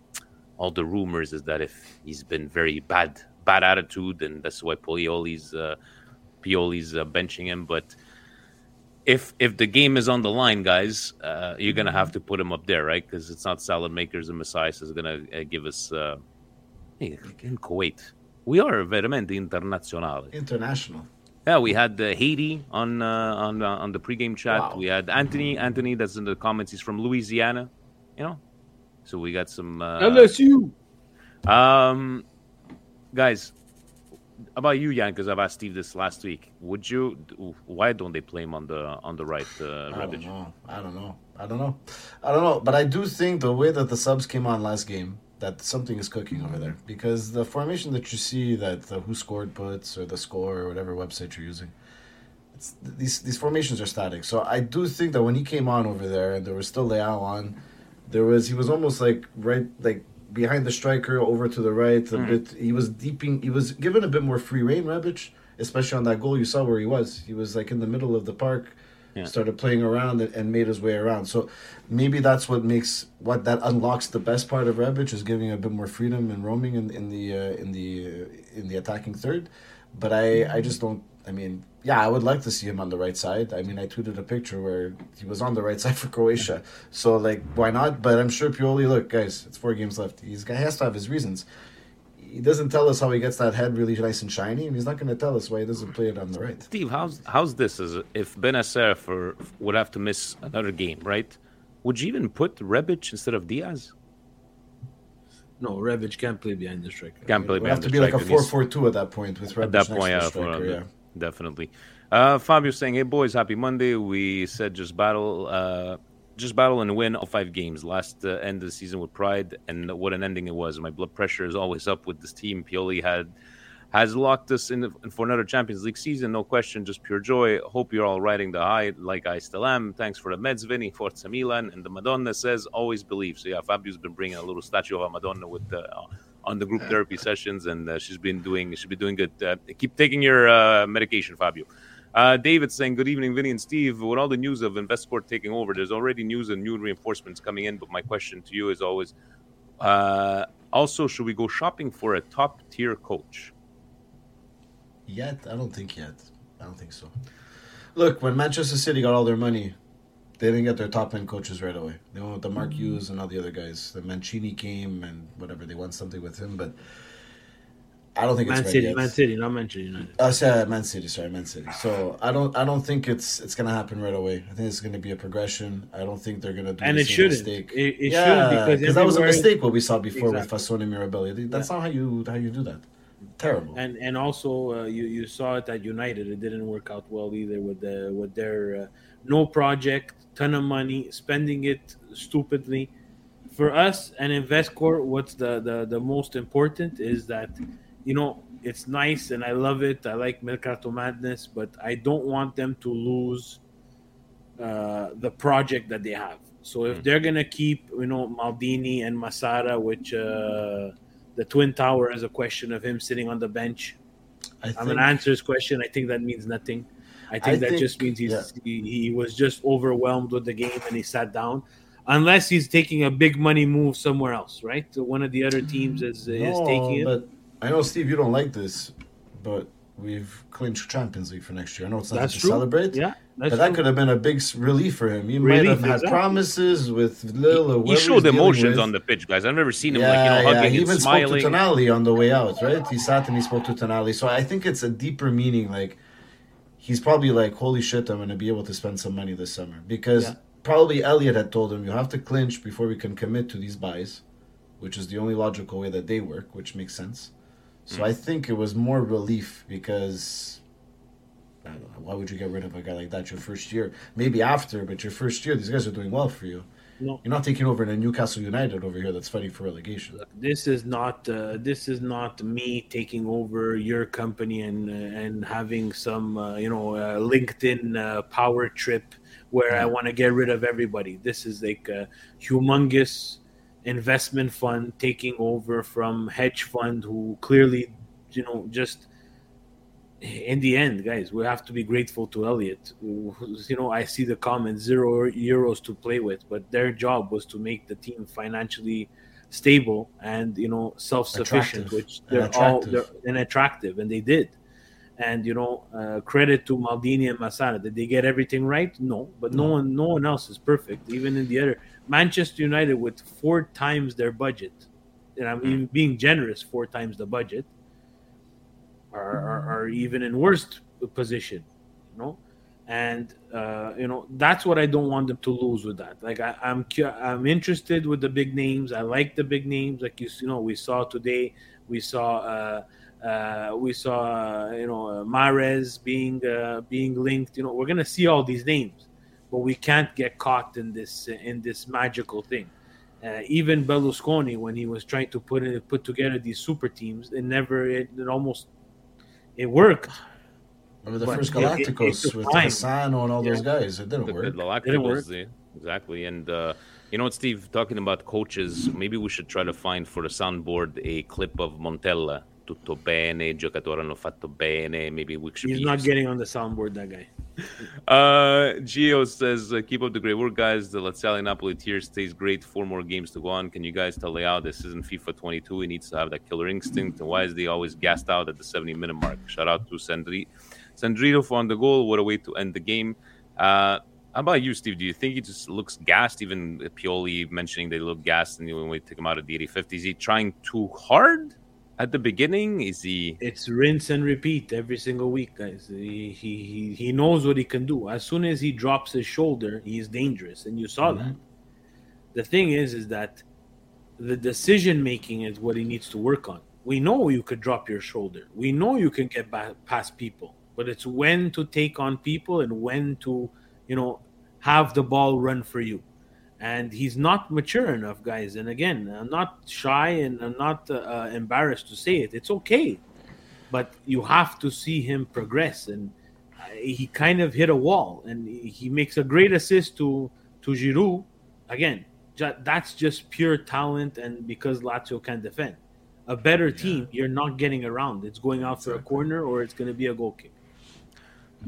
all the rumors, is that if he's been very bad bad attitude, and that's why Pioli's uh, Pioli's uh, benching him. But if if the game is on the line, guys, uh, you're gonna have to put him up there, right? Because it's not Saelemaekers and Messias is gonna uh, give us. In Kuwait, we are veramente internazionale. International. Yeah, we had uh, Haiti on uh, on uh, on the pregame chat. Wow. We had Anthony. Anthony, that's in the comments. He's from Louisiana. You know, so we got some uh, LSU. Um, guys, about you, Jan, because I've asked Steve this last week. Would you? Why don't they play him on the on the right? Uh, I don't know. I don't know. I don't know. I don't know. But I do think the way that the subs came on last game, that something is cooking over there. Because the formation that you see that the who scored puts or the score or whatever website you're using, it's, these these formations are static. So I do think that when he came on over there and there was still Leao on, there was he was almost like right like behind the striker over to the right a Mhm. bit. He was deeping. He was given a bit more free reign, Rebic, especially on that goal. You saw where he was. He was like in the middle of the park Yeah. started playing around and, made his way around. So maybe that's what makes what that unlocks the best part of Rebic is giving a bit more freedom and roaming in, in the uh, in the uh, in the attacking third. But I I just don't. I mean, yeah, I would like to see him on the right side. I mean, I tweeted a picture where he was on the right side for Croatia. So like, why not? But I'm sure Pioli. Look, guys, it's four games left. He's he has to have his reasons. He doesn't tell us how he gets that head really nice and shiny, and he's not going to tell us why he doesn't play it on the right. Steve, how's how's this? As if Bennacer for would have to miss another game, right? Would you even put Rebic instead of Diaz? No, Rebic can't play behind the striker. Can't play It would have behind to the be like a striker. He's- 4-4-2 at that point with Rebic at that next point, to yeah, striker, yeah. definitely. Uh, Fabio saying, "Hey boys, happy Monday." We said just battle, uh, just battle and win all five games. Last uh, end of the season with pride, and what an ending it was. My blood pressure is always up with this team. Pioli had has locked us in for another Champions League season, no question. Just pure joy. Hope you're all riding the high like I still am. Thanks for the meds, Vinny, Forza Milan, and the Madonna says always believe. So yeah, Fabio's been bringing a little statue of a Madonna with the. Uh, on the group therapy sessions, and uh, she's been doing she's been doing good. Uh, keep taking your uh, medication, Fabio. Uh, David saying, Good evening, Vinny and Steve. With all the news of Investcorp taking over, there's already news and new reinforcements coming in. But my question to you is always uh, also, should we go shopping for a top tier coach? Yet, I don't think yet. I don't think so. Look, when Manchester City got all their money, they didn't get their top end coaches right away. They went with the Mark Hughes and all the other guys. The Mancini came and whatever they won something with him, but I don't think Man it's City, yet. Man City, not Manchester United. Uh, sorry, Man City. Sorry, Man City. So I don't, I don't think it's it's gonna happen right away. I think it's gonna be a progression. I don't think they're gonna do And the it same shouldn't. mistake. It- it yeah, shouldn't because that was a mistake what we saw before Exactly. with Fassone Mirabelli. That's not how you how you do that. Terrible. And and also uh, you you saw it at United. It didn't work out well either with the with their uh, no project, ton of money, spending it stupidly. For us and InvestCorp, what's the, the the most important is that you know it's nice and I love it. I like Mercato Madness, but I don't want them to lose uh, the project that they have. So if they're gonna keep, you know, Maldini and Massara, which uh, the Twin Tower is a question of him sitting on the bench. I I'm gonna answer his question. I think that means nothing. I think I that think- just means he's yeah. he, he was just overwhelmed with the game and he sat down. Unless he's taking a big money move somewhere else, right? So one of the other teams is is No, taking it. But I know Steve, you don't like this, but we've clinched Champions League for next year. I know it's not That's to true. celebrate. Yeah, but that's that could have been a big relief for him. He might have had exactly. promises with Lil. or He showed emotions with. on the pitch, guys. I've never seen him Yeah, like you know yeah. He and even smiling. spoke to Tonali on the way out, right? He sat and he spoke to Tonali. So I think it's a deeper meaning. Like he's probably like, "Holy shit, I'm going to be able to spend some money this summer." Because Yeah. probably Elliott had told him, "You have to clinch before we can commit to these buys," which is the only logical way that they work, which makes sense. So Mm. I think it was more relief because. I don't know. Why would you get rid of a guy like that your first year? Maybe after, but your first year, these guys are doing well for you. No. You're not taking over in a Newcastle United over here that's fighting for relegation. this is not uh, this is not me taking over your company and uh, and having some uh, you know uh, LinkedIn uh, power trip where I want to get rid of everybody. This is like a humongous investment fund taking over from hedge fund who clearly you know just in the end guys we have to be grateful to elliott you know i see the comments zero euros to play with but their job was to make the team financially stable and you know self-sufficient Attractive. which they're all they're and attractive and they did. And you know uh, credit to maldini and massara did they get everything right? No but no, No. one no one else is perfect even in the other manchester united with four times their budget and i'm even being generous four times the budget are, are, are even in worst position, you know. And uh, you know that's what I don't want them to lose with that. Like I, I'm I'm interested with the big names. I like the big names. Like you, you know, we saw today. We saw uh, uh, we saw uh, you know uh, Mares being uh, being linked. You know, we're gonna see all these names, but we can't get caught in this in this magical thing. Uh, even Berlusconi, when he was trying to put in, put together these super teams, it never it, it almost it worked. Remember the But first it- it- it Galacticos with time. Cassano and all those guys. It didn't The, work. the Didn't work. Galacticos, yeah, exactly. And uh, you know what, Steve? Talking about coaches, maybe we should try to find for the soundboard a clip of Montella. Tutto bene, i giocatori hanno fatto bene. Maybe we should He's be not getting on the soundboard. That guy. Uh, Gio says, uh, "Keep up the great work, guys. The Laziale Napoli tier stays great. Four more games to go on. Can you guys tell Leao this isn't FIFA 22? He needs to have that killer instinct. And why is he always gassed out at the 70 minute mark? Shout out to Sandri- Sandrito for on the goal. What a way to end the game. Uh, how about you, Steve? Do you think he just looks gassed? Even Pioli mentioning they look gassed, and when we take him out of the 85th, is he trying too hard at the beginning? Is he? It's rinse and repeat every single week, guys. He, he he he knows what he can do. As soon as he drops his shoulder, he's dangerous, and you saw that. Mm-hmm. The thing is, is that the decision making is what he needs to work on. We know you could drop your shoulder. We know you can get ba- past people, but it's when to take on people and when to, you know, have the ball run for you. And he's not mature enough, guys. And again, I'm not shy and I'm not uh, uh, embarrassed to say it. It's okay, but you have to see him progress. And he kind of hit a wall, and he he makes a great assist to to Giroud. Again, that's just pure talent, and because Lazio can defend. A better team, you're not getting around. It's going out for a corner, or it's going to be a goal kick.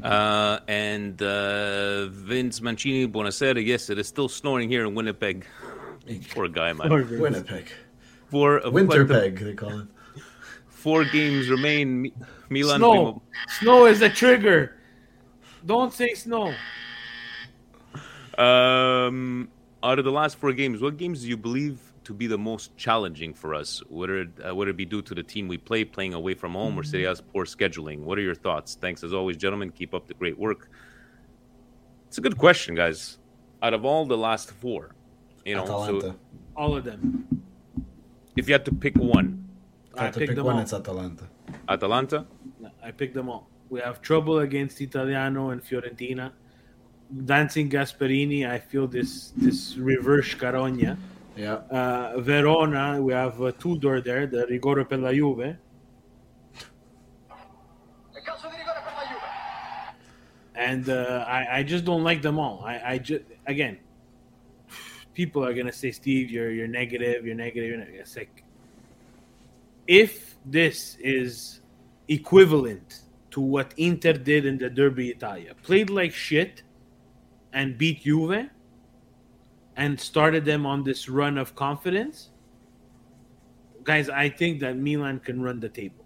Uh, and uh, Vince Mancini, buonasera. Yes, it is still snoring here in Winnipeg. Poor guy, man. Poor Winnipeg. Four, uh, Winterpeg, they call it. Four games remain. Mi- Milan. Snow, snow is a trigger. Don't say snow. Um, out of the last four games, what games do you believe to be the most challenging for us? Whether it, uh, whether it be due to the team we play, playing away from home, or Serie A's poor scheduling? What are your thoughts? Thanks as always, gentlemen. Keep up the great work. It's a good question, guys. Out of all the last four, you know, Atalanta. so All of them. if you had to pick one, If I had to picked pick them one, all. it's Atalanta. Atalanta. I picked them all. We have trouble against Italiano and Fiorentina. Dancing Gasperini, I feel this this reverse Carogna. Yeah. Uh, Verona, we have uh, Tudor there, the rigore per la Juve. And uh, I, I just don't like them all. I, I just again, people are gonna say, Steve, you're you're negative, you're negative. You're negative. It's like if this is equivalent to what Inter did in the Derby Italia, played like shit and beat Juve and started them on this run of confidence, guys, I think that Milan can run the table.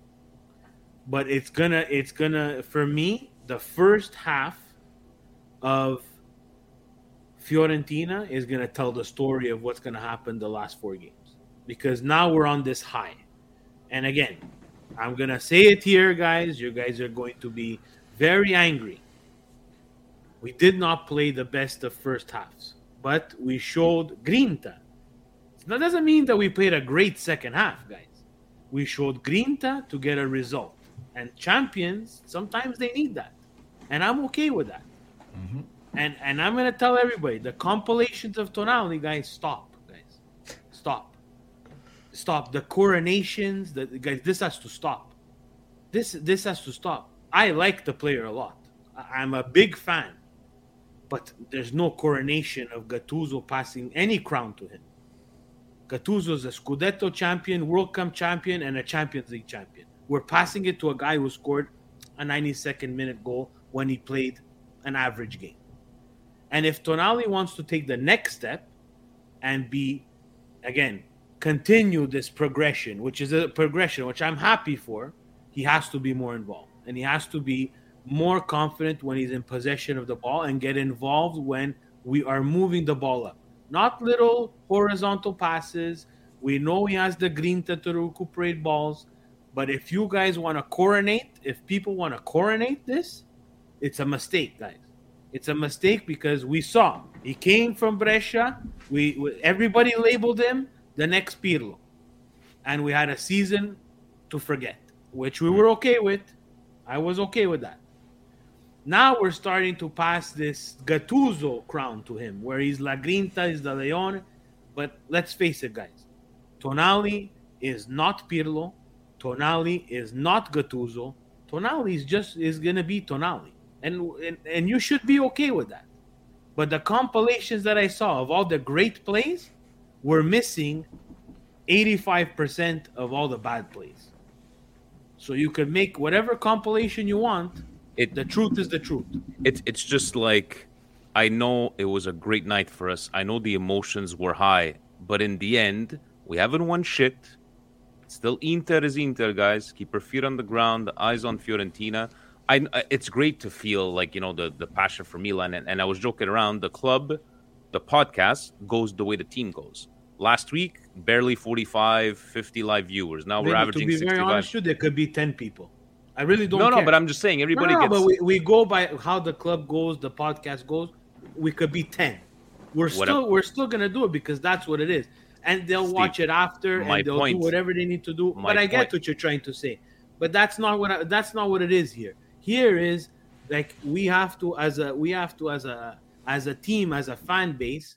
But it's gonna, it's gonna, for me, the first half of Fiorentina is gonna tell the story of what's gonna happen the last four games because now we're on this high. And again, I'm gonna say it here, guys. You guys are going to be very angry. We did not play the best of first halves, but we showed grinta. That doesn't mean that we played a great second half, guys. We showed grinta to get a result, and champions sometimes they need that, and I'm okay with that. Mm-hmm. And and I'm gonna tell everybody the compilations of Tonali, guys, stop, guys, stop, stop. The coronations, the guys, this has to stop. This this has to stop. I like the player a lot. I'm a big fan, but there's no coronation of Gattuso passing any crown to him. Gattuso is a Scudetto champion, World Cup champion, and a Champions League champion. We're passing it to a guy who scored a 92nd minute goal when he played an average game. And if Tonali wants to take the next step and be, again, continue this progression, which is a progression which I'm happy for, he has to be more involved. And he has to be more confident when he's in possession of the ball and get involved when we are moving the ball up. Not little horizontal passes. We know he has the grinta to recuperate balls. But if you guys want to coronate, if people want to coronate this, it's a mistake, guys. It's a mistake because we saw he came from Brescia. We, we everybody labeled him the next Pirlo, and we had a season to forget, which we were okay with. I was okay with that. Now we're starting to pass this Gattuso crown to him, where he's La Grinta, is the Leone. But let's face it, guys. Tonali is not Pirlo. Tonali is not Gattuso. Tonali is just is gonna be Tonali, and, and and you should be okay with that. But the compilations that I saw of all the great plays were missing 85% of all the bad plays. So you can make whatever compilation you want. It, the truth is the truth. It's it's just like I know it was a great night for us. I know the emotions were high, but in the end, we haven't won shit. Still, Inter is Inter, guys. Keep your feet on the ground, eyes on Fiorentina. I, it's great to feel like you know the the passion for Milan, and, and I was joking around. The club, the podcast goes the way the team goes. Last week, barely 45, 50 live viewers. Now we're Maybe, averaging to be very 65. honest, with you, there could be 10 people. I really don't No, no, but I'm just saying everybody no, no, gets- but we, we go by how the club goes, the podcast goes. We could be 10. We're What still a- we're still gonna do it because that's what it is. And they'll Steve, watch it after and they'll point- do whatever they need to do. my But I get point- what you're trying to say. But that's not what I, that's not what it is here. Here is like we have to as a we have to as a as a team as a fan base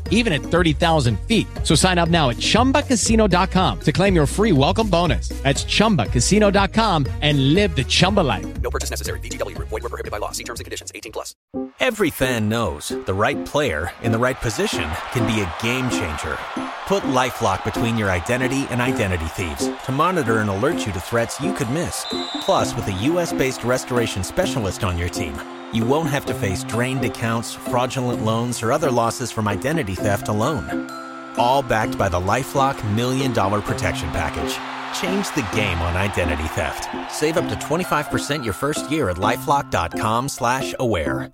even at 30,000 feet. So sign up now at chumbacasino.com to claim your free welcome bonus. That's chumbacasino.com and live the Chumba life. No purchase necessary. VGW Group. Void were prohibited by law. See terms and conditions. 18 plus. Every fan knows the right player in the right position can be a game changer. Put LifeLock between your identity and identity thieves to monitor and alert you to threats you could miss. Plus, with a U.S.-based restoration specialist on your team, you won't have to face drained accounts, fraudulent loans, or other losses from identity theft alone. All backed by the LifeLock Million Dollar Protection Package. Change the game on identity theft. Save up to 25% your first year at LifeLock.com slash aware.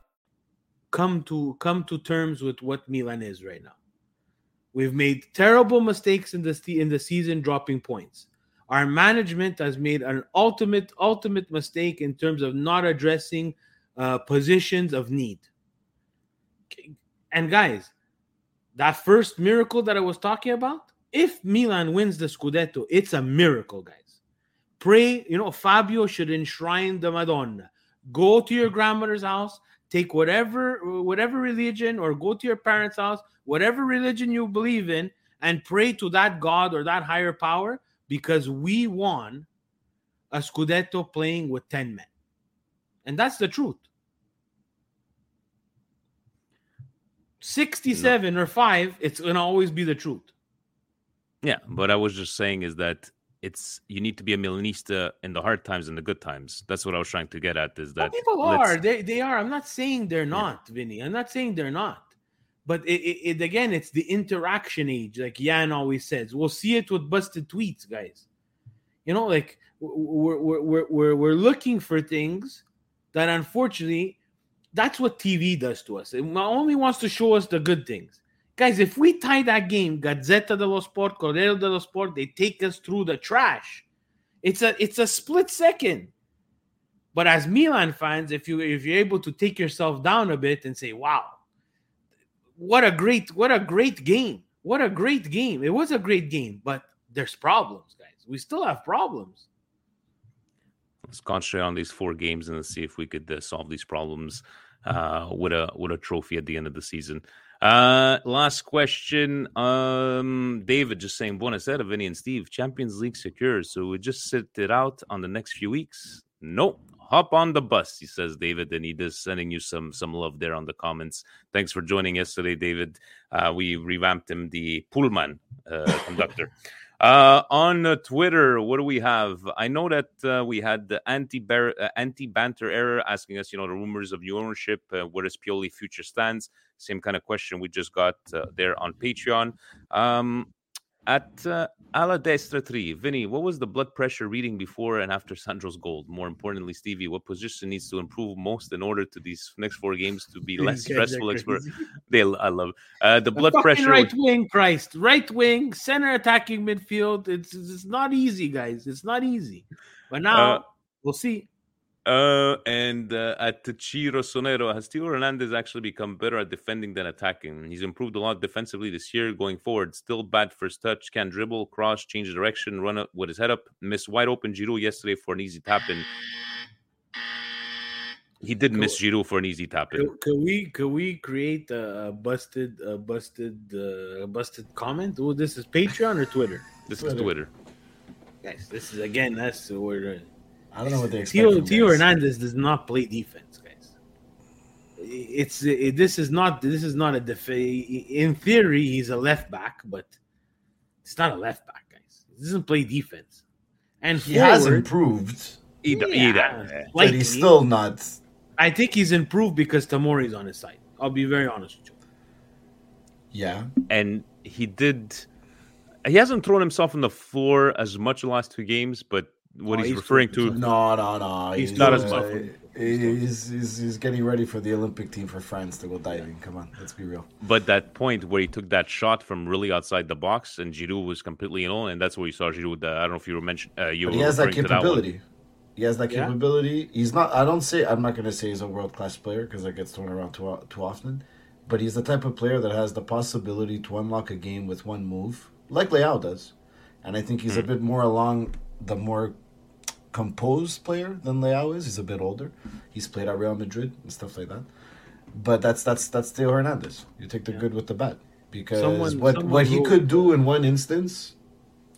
come to come to terms with what Milan is right now. We've made terrible mistakes in the in the season, dropping points. Our management has made an ultimate ultimate mistake in terms of not addressing uh, positions of need. And guys, that first miracle that I was talking about, if Milan wins the Scudetto, it's a miracle, guys. Pray, you know, Fabio should enshrine the Madonna. Go to your grandmother's house, take whatever whatever religion or go to your parents' house, whatever religion you believe in, and pray to that God or that higher power because we won a Scudetto playing with 10 men. And that's the truth. 67 or 5, it's going to always be the truth. Yeah, but I was just saying is that it's you need to be a Milanista in the hard times and the good times. That's what I was trying to get at. Is that People are. They, they are. I'm not saying they're not, Vinny. I'm not saying they're not. But it, it, it again, it's the interaction age, like Jan always says. We'll see it with busted tweets, guys. You know, like we're we're we're we're, we're looking for things that unfortunately, that's what TV does to us. It only wants to show us the good things. Guys, if we tie that game, Gazzetta dello Sport, Corriere dello Sport, they take us through the trash. It's a it's a split second. But as Milan fans, if you if you're able to take yourself down a bit and say, "Wow, what a great what a great game! What a great game! It was a great game, but there's problems, guys. We still have problems." Let's concentrate on these four games and let's see if we could uh, solve these problems uh, with a with a trophy at the end of the season. Uh, last question. Um, David just saying, Buonasera, Vinny and Steve. Champions League secure, so we just sit it out on the next few weeks. Nope. Hop on the bus, he says, David, and he is sending you some some love there on the comments. Thanks for joining yesterday, David. Uh, we revamped him the Pullman uh, conductor. Uh, on uh, Twitter, what do we have? I know that uh, we had the anti uh, banter error asking us, you know, the rumors of new ownership. Uh, where does Pioli future stands? Same kind of question we just got uh, there on Patreon. Um, at uh, Ala Destra 3, Vinny, what was the blood pressure reading before and after Sandro's goal? More importantly, Stevie, what position needs to improve most in order to these next four games to be less stressful? Exper- crazy. they, I love uh, the blood pressure. right wing, Christ, right wing, center attacking midfield. It's it's not easy, guys. It's not easy. But now Uh, we'll see. Uh, and uh, at Ciro Sonero, has Theo Hernandez actually become better at defending than attacking? He's improved a lot defensively this year going forward. Still bad first touch, can dribble, cross, change direction, run up with his head up. miss wide open Giroud yesterday for an easy tap in. He did miss Giroud for an easy tap in. Could, could we could we create a, busted a busted uh, a busted comment? Oh, this is Patreon or Twitter? This is Twitter. Guys, this is again. That's where I don't know what they expect. Theo Theo. Hernandez does not play defense, guys. It's it, this is not this is not a def- In theory, he's a left back, but it's not a left back, guys. He doesn't play defense. And He has improved, He, do- he does. but he's still not. I think he's improved because Tamori's on his side. I'll be very honest with you. Yeah. And he did. He hasn't thrown himself on the floor as much the last two games, but what Oh, he's, he's referring to. No, no, no. He's not as tough. He's, he's, he's getting ready for the Olympic team for France to go diving. Come on, let's be real. But that point where he took that shot from really outside the box and Giroud was completely alone, and that's where you saw Giroud. Uh, I don't know if you were mentioned. Uh, you But he has that referring to one. capability. He has that Yeah. capability. He's not. I don't say. I'm not going to say he's a world class player because that gets thrown around too too often. But he's the type of player that has the possibility to unlock a game with one move, like Leao does. And I think he's a bit more along the more composed player than Leao is. He's a bit older. He's played at Real Madrid and stuff like that. But that's that's that's Theo Hernandez. You take the good with the bad because Someone- what someone what he could do in one instance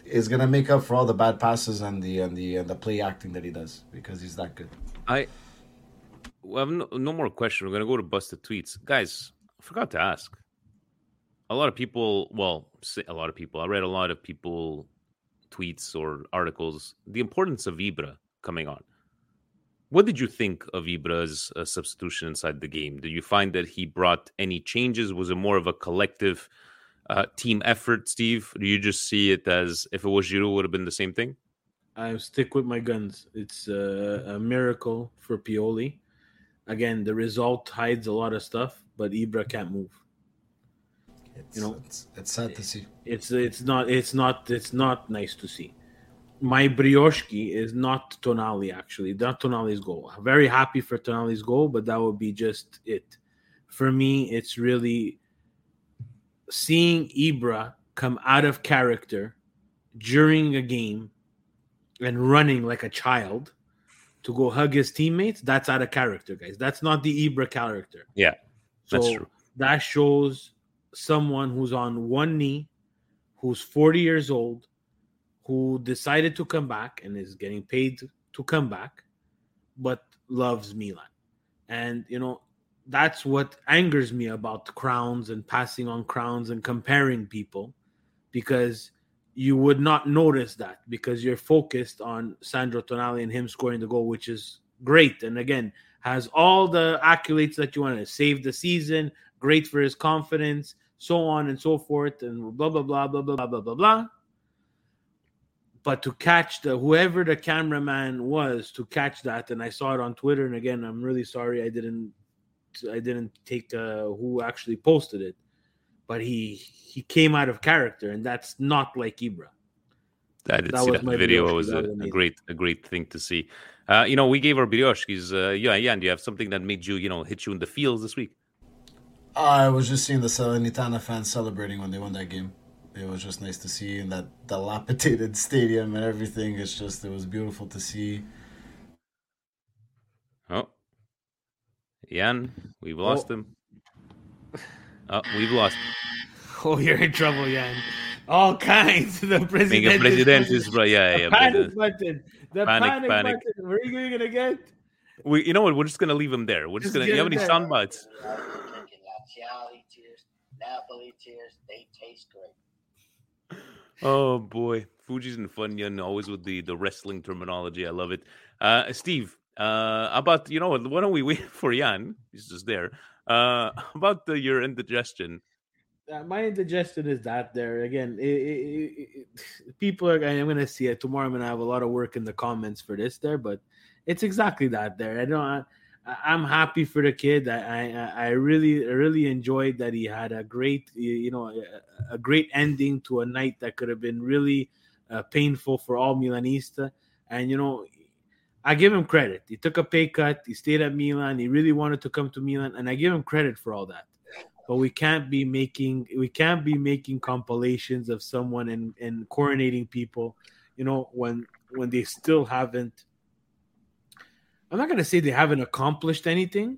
is gonna make up for all the bad passes and the and the and the play acting that he does because he's that good. I well, no, no more question. We're gonna go to busted tweets, guys. I forgot to ask. A lot of people, well, say a lot of people. I read a lot of people tweets or articles. The importance of Ibra coming on. What did you think of Ibra's uh, substitution inside the game? Did you find that he brought any changes? Was it more of a collective uh, team effort, Steve? Do you just see it as if it was Giroud, would have been the same thing? I stick with my guns. It's uh, a miracle for Pioli. Again, the result hides a lot of stuff, but Ibra can't move. It's, You know, it's, it's sad to see. It's it's not it's not it's not nice to see. My Brioshki is not Tonali actually. Not Tonali's goal. I'm very happy for Tonali's goal, but that would be just it. For me, it's really seeing Ibra come out of character during a game and running like a child to go hug his teammates. That's out of character, guys. That's not the Ibra character. Yeah, that's true. that shows someone who's on one knee, who's 40 years old, who decided to come back and is getting paid to come back, but loves Milan. And, you know, that's what angers me about crowns and passing on crowns and comparing people because you would not notice that because you're focused on Sandro Tonali and him scoring the goal, which is great. And again, has all the accolades that you want to save the season, great for his confidence, so on and so forth, and blah blah blah blah blah blah blah blah blah. But to catch the whoever the cameraman was to catch that, and I saw it on Twitter, and again, I'm really sorry I didn't I didn't take uh, who actually posted it, but he he came out of character, and that's not like Ibra. I did That see that video. It was That a, was a great, a great thing to see. Uh, you know, we gave our brioches. Uh, yeah, yeah. And you have something that made you, you know, hit you in the feels this week? I was just seeing the Salernitana fans celebrating when they won that game. It was just nice to see in that dilapidated stadium and everything. It's just it was beautiful to see. Oh, Jan, we've lost oh. him. Oh, we've lost. Oh, you're in trouble, Jan. All kinds. The Being a president is, bro. Yeah, yeah. but, panic button. The Panic, panic, panic. button. Where are you gonna get? we, you know what? We're just gonna leave him there. We're just, Just gonna. You have any sound bites? Drinking tears, Napoli tears. They taste great. Oh boy, Fuji's and Funyun always with the the wrestling terminology. I love it. Uh, Steve, uh, about you know what? Why don't we wait for Jan? He's just there. Uh, about the your indigestion. Uh, my indigestion is that there again. It, it, it, it- people are. I'm gonna see it tomorrow. I'm gonna have a lot of work in the comments for this there, but it's exactly that there. I don't. I'm happy for the kid. I, I I really really enjoyed that he had a great you know a great ending to a night that could have been really uh, painful for all Milanista. And you know, I give him credit. He took a pay cut. He stayed at Milan. He really wanted to come to Milan, and I give him credit for all that. But we can't be making we can't be making compilations of someone and and coronating people, you know, when when they still haven't. I'm not gonna say they haven't accomplished anything,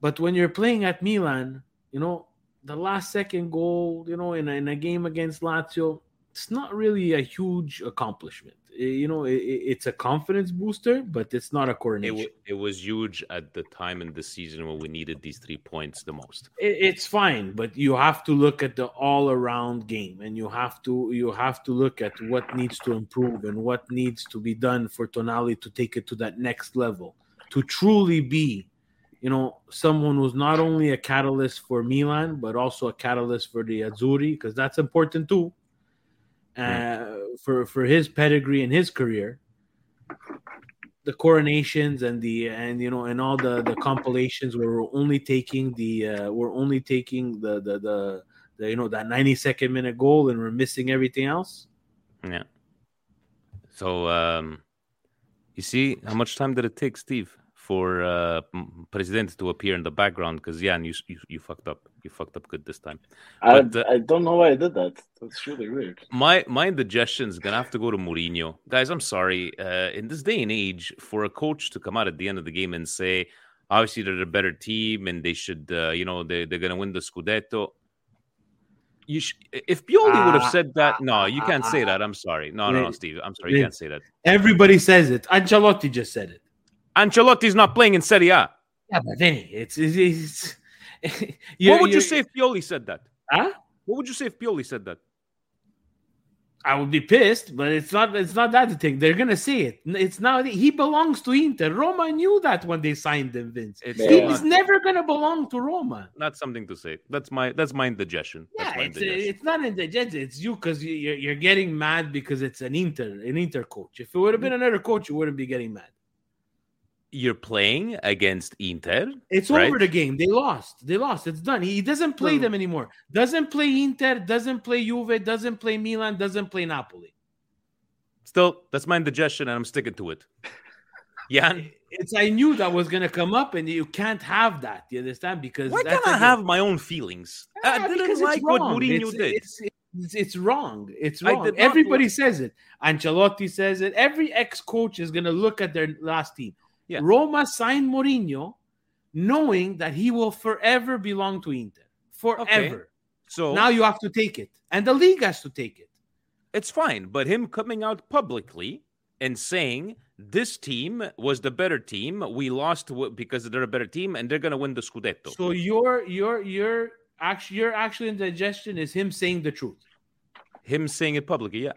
but when you're playing at Milan, you know, the last second goal, you know, in a, in a game against Lazio, it's not really a huge accomplishment. You know, it, it- it's a confidence booster, but it's not a It, coronation. w- it was huge at the time in the season when we needed these three points the most. it, it's fine but you have to look at the all around game and you have to you have to look at what needs to improve and what needs to be done for tonali to take it to that next level to truly be you know someone who's not only a catalyst for milan but also a catalyst for the azzurri because that's important too uh, for for his pedigree and his career the coronations and the and you know and all the the compilations where we're only taking the uh we're only taking the the the, the you know that 92nd minute goal and we're missing everything else. Yeah. So, um, you see, how much time did it take, Steve, for uh, President to appear in the background? Because Jan, you, you you fucked up. You fucked up good this time. I, But, uh, I don't know why I did that. That's really weird. my my indigestion is gonna have to go to Mourinho, guys. I'm sorry. Uh, in this day and age, for a coach to come out at the end of the game and say, obviously they're a better team and they should, uh, you know, they they're gonna win the Scudetto. You sh- if Pioli would have said that, no, you can't say that. I'm sorry. No, no, no, Steve. I'm sorry. You can't say that. everybody says it ancelotti just said it Ancelotti's not playing in Serie A. yeah but then it's, it's, it's what would you say if Pioli said that? Huh? What would you say if Pioli said that? I would be pissed, but it's not. It's not that thing. They're gonna say it. It's now he belongs to Inter. Roma knew that when they signed him, Vince. It's He's not, never gonna belong to Roma. not something to say. That's my that's my indigestion. That's Yeah, my it's, indigestion. it's not in the Jets. It's you because you're you're getting mad because it's an Inter an Inter coach. If it would have been another coach, you wouldn't be getting mad. You're playing against Inter. It's right? over the game. They lost. They lost. It's done. He doesn't play hmm. them anymore. Doesn't play Inter. Doesn't play Juve. Doesn't play Milan. Doesn't play Napoli. Still, that's my indigestion, and I'm sticking to it. Yeah. It's I knew that was gonna come up, and you can't have that. You understand? Because why can't I have my own feelings? I didn't like what wrong. Mourinho It's- did. It's, it's, it's wrong. It's wrong. Everybody says it. Ancelotti says it. Every ex-coach is going to look at their last team. Yeah. Roma signed Mourinho knowing that he will forever belong to Inter. Forever. So Now you have to take it. And the league has to take it. it's fine. But him coming out publicly and saying this team was the better team, we lost because they're a better team, and they're gonna win the Scudetto. So your your your actually your actual indigestion is him saying the truth. him saying it publicly, yeah.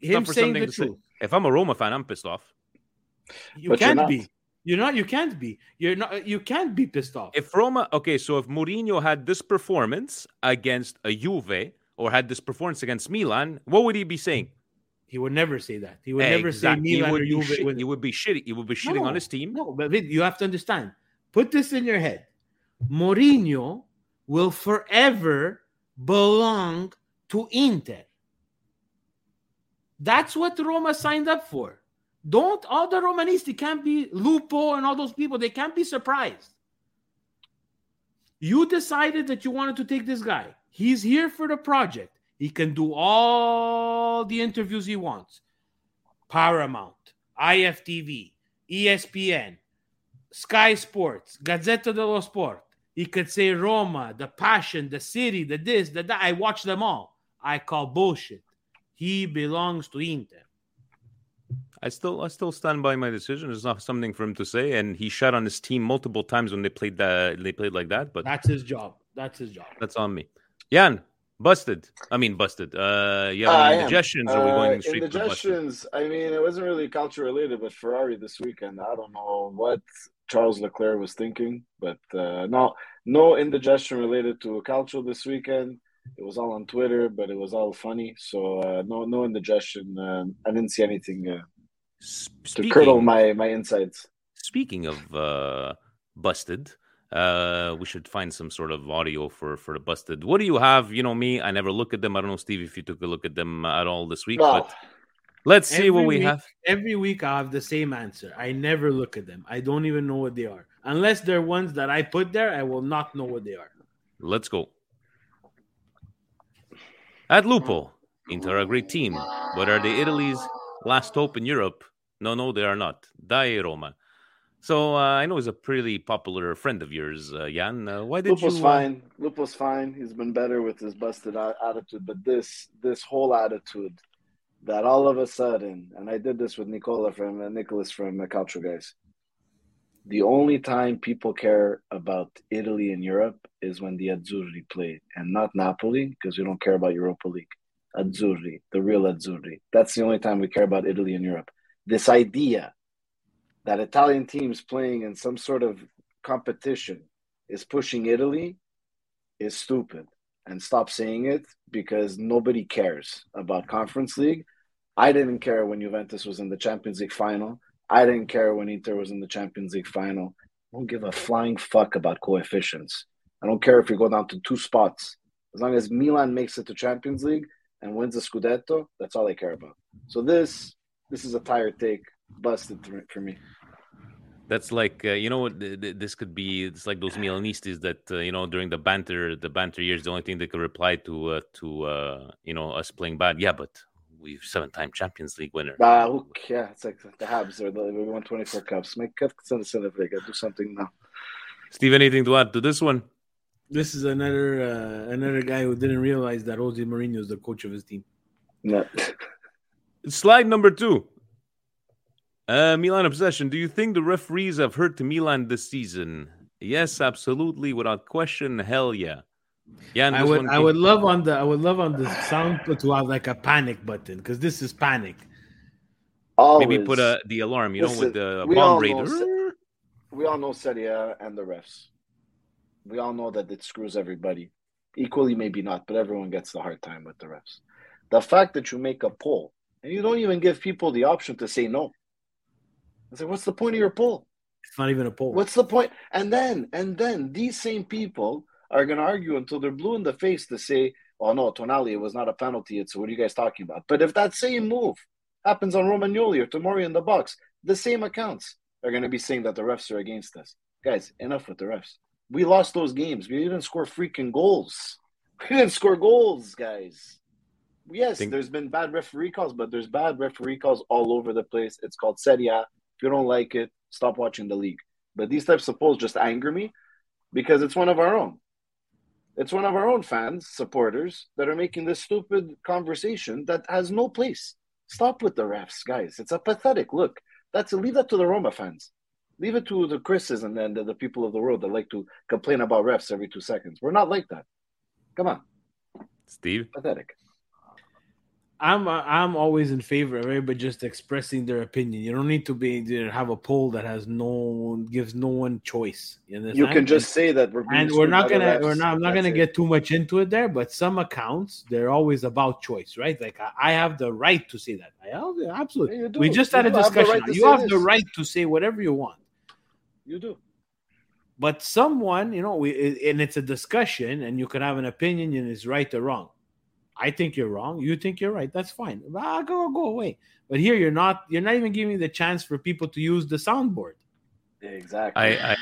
Him saying the to say. truth. If I'm a Roma fan, I'm pissed off. You But can't not. be. You're not. You can't be. You're not. You can't be pissed off. If Roma, okay, so if Mourinho had this performance against a Juve or had this performance against Milan, what would he be saying? He would never say that. He would never say Exactly. He Milan would or Juve. shit- would- He would be shitty. He would be shitting on his team. No, but you have to understand. Put this in your head. Mourinho will forever belong to Inter. That's what Roma signed up for. Don't all the Romanisti can't be Lupo and all those people. They can't be surprised. You decided that you wanted to take this guy. He's here for the project. He can do all the interviews he wants. Paramount, IFTV, ESPN, Sky Sports, Gazzetta dello Sport. He could say Roma, the passion, the city, the this, the that. I watch them all. I call bullshit. He belongs to Inter. I still I still stand by my decision. It's not something for him to say, and he shot on his team multiple times when they played that they played like that. But that's his job. That's his job. That's on me. Jan, busted. I mean busted. Uh you have Uh, I indigestions or are we Uh, going straight to indigestions. I mean, it wasn't really culture related, but Ferrari this weekend. I don't know what Charles Leclerc was thinking, but uh, no, no indigestion related to culture this weekend. It was all on Twitter, but it was all funny. So uh, no, no indigestion. Um, I didn't see anything uh, to curdle my my insides. Speaking of uh, busted, uh, we should find some sort of audio for for the busted. What do you have? You know me, I never look at them. I don't know, Steve, if you took a look at them at all this week, Well, but let's see what we week- have. Every week I have the same answer. I never look at them. I don't even know what they are. Unless they're ones that I put there, I will not know what they are. Let's go. At Lupo, Inter are a great team, but are they Italy's last hope in Europe? No, no, they are not. Dai Roma. So uh, I know he's a pretty popular friend of yours, uh, Jan. Uh, why did Lupo's you? uh, fine. Lupo's fine. He's been better with his busted attitude, but this this whole attitude that all of a sudden, and I did this with Nicola from uh, Nicholas from uh, Culture Guys. The only time people care about Italy and Europe is when the Azzurri play, and not Napoli, because we don't care about Europa League. Azzurri, the real Azzurri. That's the only time we care about Italy and Europe. This idea that Italian teams playing in some sort of competition is pushing Italy is stupid. And stop saying it because nobody cares about Conference League. I didn't care when Juventus was in the Champions League final. I didn't care when Inter was in the Champions League final. I don't give a flying fuck about coefficients. I don't care if you go down to two spots. As long as Milan makes it to Champions League and wins the Scudetto, that's all I care about. So this this is a tired take, busted for for me. That's like uh, you know what th- th- this could be. It's like those Milanistas that uh, you know during the banter, the banter years, the only thing they could reply to uh, to uh, you know us playing bad. Yeah, but we've seven-time Champions League winner. Uh, who, yeah, it's like the Habs or the we won 24 cups. Make cut send the Liga. Do something now. Steve, anything to add to this one? This is another uh, another guy who didn't realize that Jose Mourinho is the coach of his team. No. Slide number two. Uh, Milan obsession. Do you think the referees have hurt to Milan this season? Yes, absolutely, without question. Hell yeah. Yeah, I would one I would love on the I would love on the sound to have like a panic button because this is panic. maybe put a the alarm. You know, with the bomb all raider. know Se- we all know Serie A and the refs. We all know that it screws everybody. Equally, maybe not, but everyone gets the hard time with the refs. The fact that you make a poll and you don't even give people the option to say no. I say, what's the point of your poll? It's not even a poll. What's the point? And then, and then these same people are going to argue until they're blue in the face to say, "Oh no, Tonali, it was not a penalty. It's what are you guys talking about?" But if that same move happens on Romagnoli or Tomori in the box, the same accounts are going to be saying that the refs are against us. Guys, enough with the refs. We lost those games. We didn't score freaking goals. We didn't score goals, guys. Yes, Think- there's been bad referee calls, but there's bad referee calls all over the place. It's called Serie A. If you don't like it, stop watching the league. But these types of polls just anger me because it's one of our own. It's one of our own fans, supporters, that are making this stupid conversation that has no place. Stop with the refs, guys. It's a pathetic look. That's a leave that to the Roma fans. Leave it to the Chris's and then the, the people of the world that like to complain about refs every two seconds. We're not like that. Come on, Steve. pathetic. I'm uh, I'm always in favor of everybody just expressing their opinion. You don't need to be to have a poll that has no gives no one choice. You, You can just say that we're and we're not gonna we're not I'm not gonna it. get too much into it there, but some accounts they're always about choice, right? Like I, I have the right to say that. I have, absolutely. Yeah. We just You had a do have discussion. right you have the right to say whatever you want. You do. But someone, you know, we and it's a discussion, and you can have an opinion, and it's right or wrong. I think you're wrong. You think you're right. That's fine. Ah, go go away. But here you're not. You're not even giving the chance for people to use the soundboard. Exactly. I I,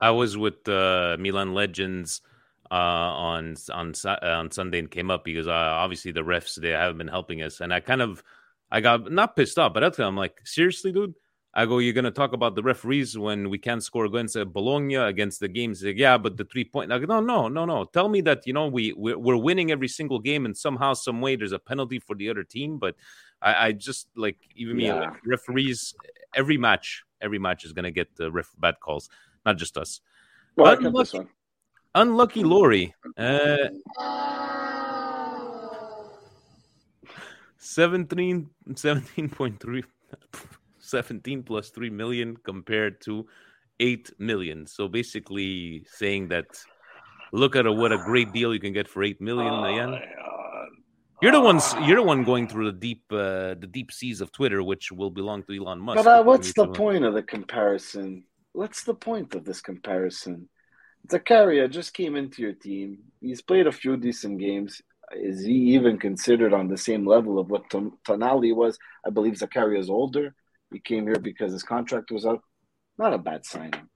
I was with uh, Milan Legends uh, on on uh, on Sunday and came up because uh, obviously the refs they haven't been helping us, and I kind of I got not pissed off, but I'm like seriously, dude. I go, you're gonna talk about the referees when we can't score against uh, Bologna against the games. Like, yeah, but the three point. Like, no, no, no, no. Tell me that you know we we're, we're winning every single game, and somehow, some way, there's a penalty for the other team. But I, I just like even me like, referees. Every match, every match is gonna get the ref bad calls, not just us. Well, I this unlucky, one. unlucky Lori. Uh, 17, 17.3 17 plus 3 million compared to 8 million. So basically saying that look at a, what a great deal you can get for 8 million yen. You're the ones you're the one going through the deep uh, the deep seas of Twitter which will belong to Elon Musk. But uh, what's the point of the comparison? What's the point of this comparison? Zakaria just came into your team. He's played a few decent games. Is he even considered on the same level of what Ton- Tonali was? I believe Zakaria is older. He came here because his contract was up. Not a bad signing.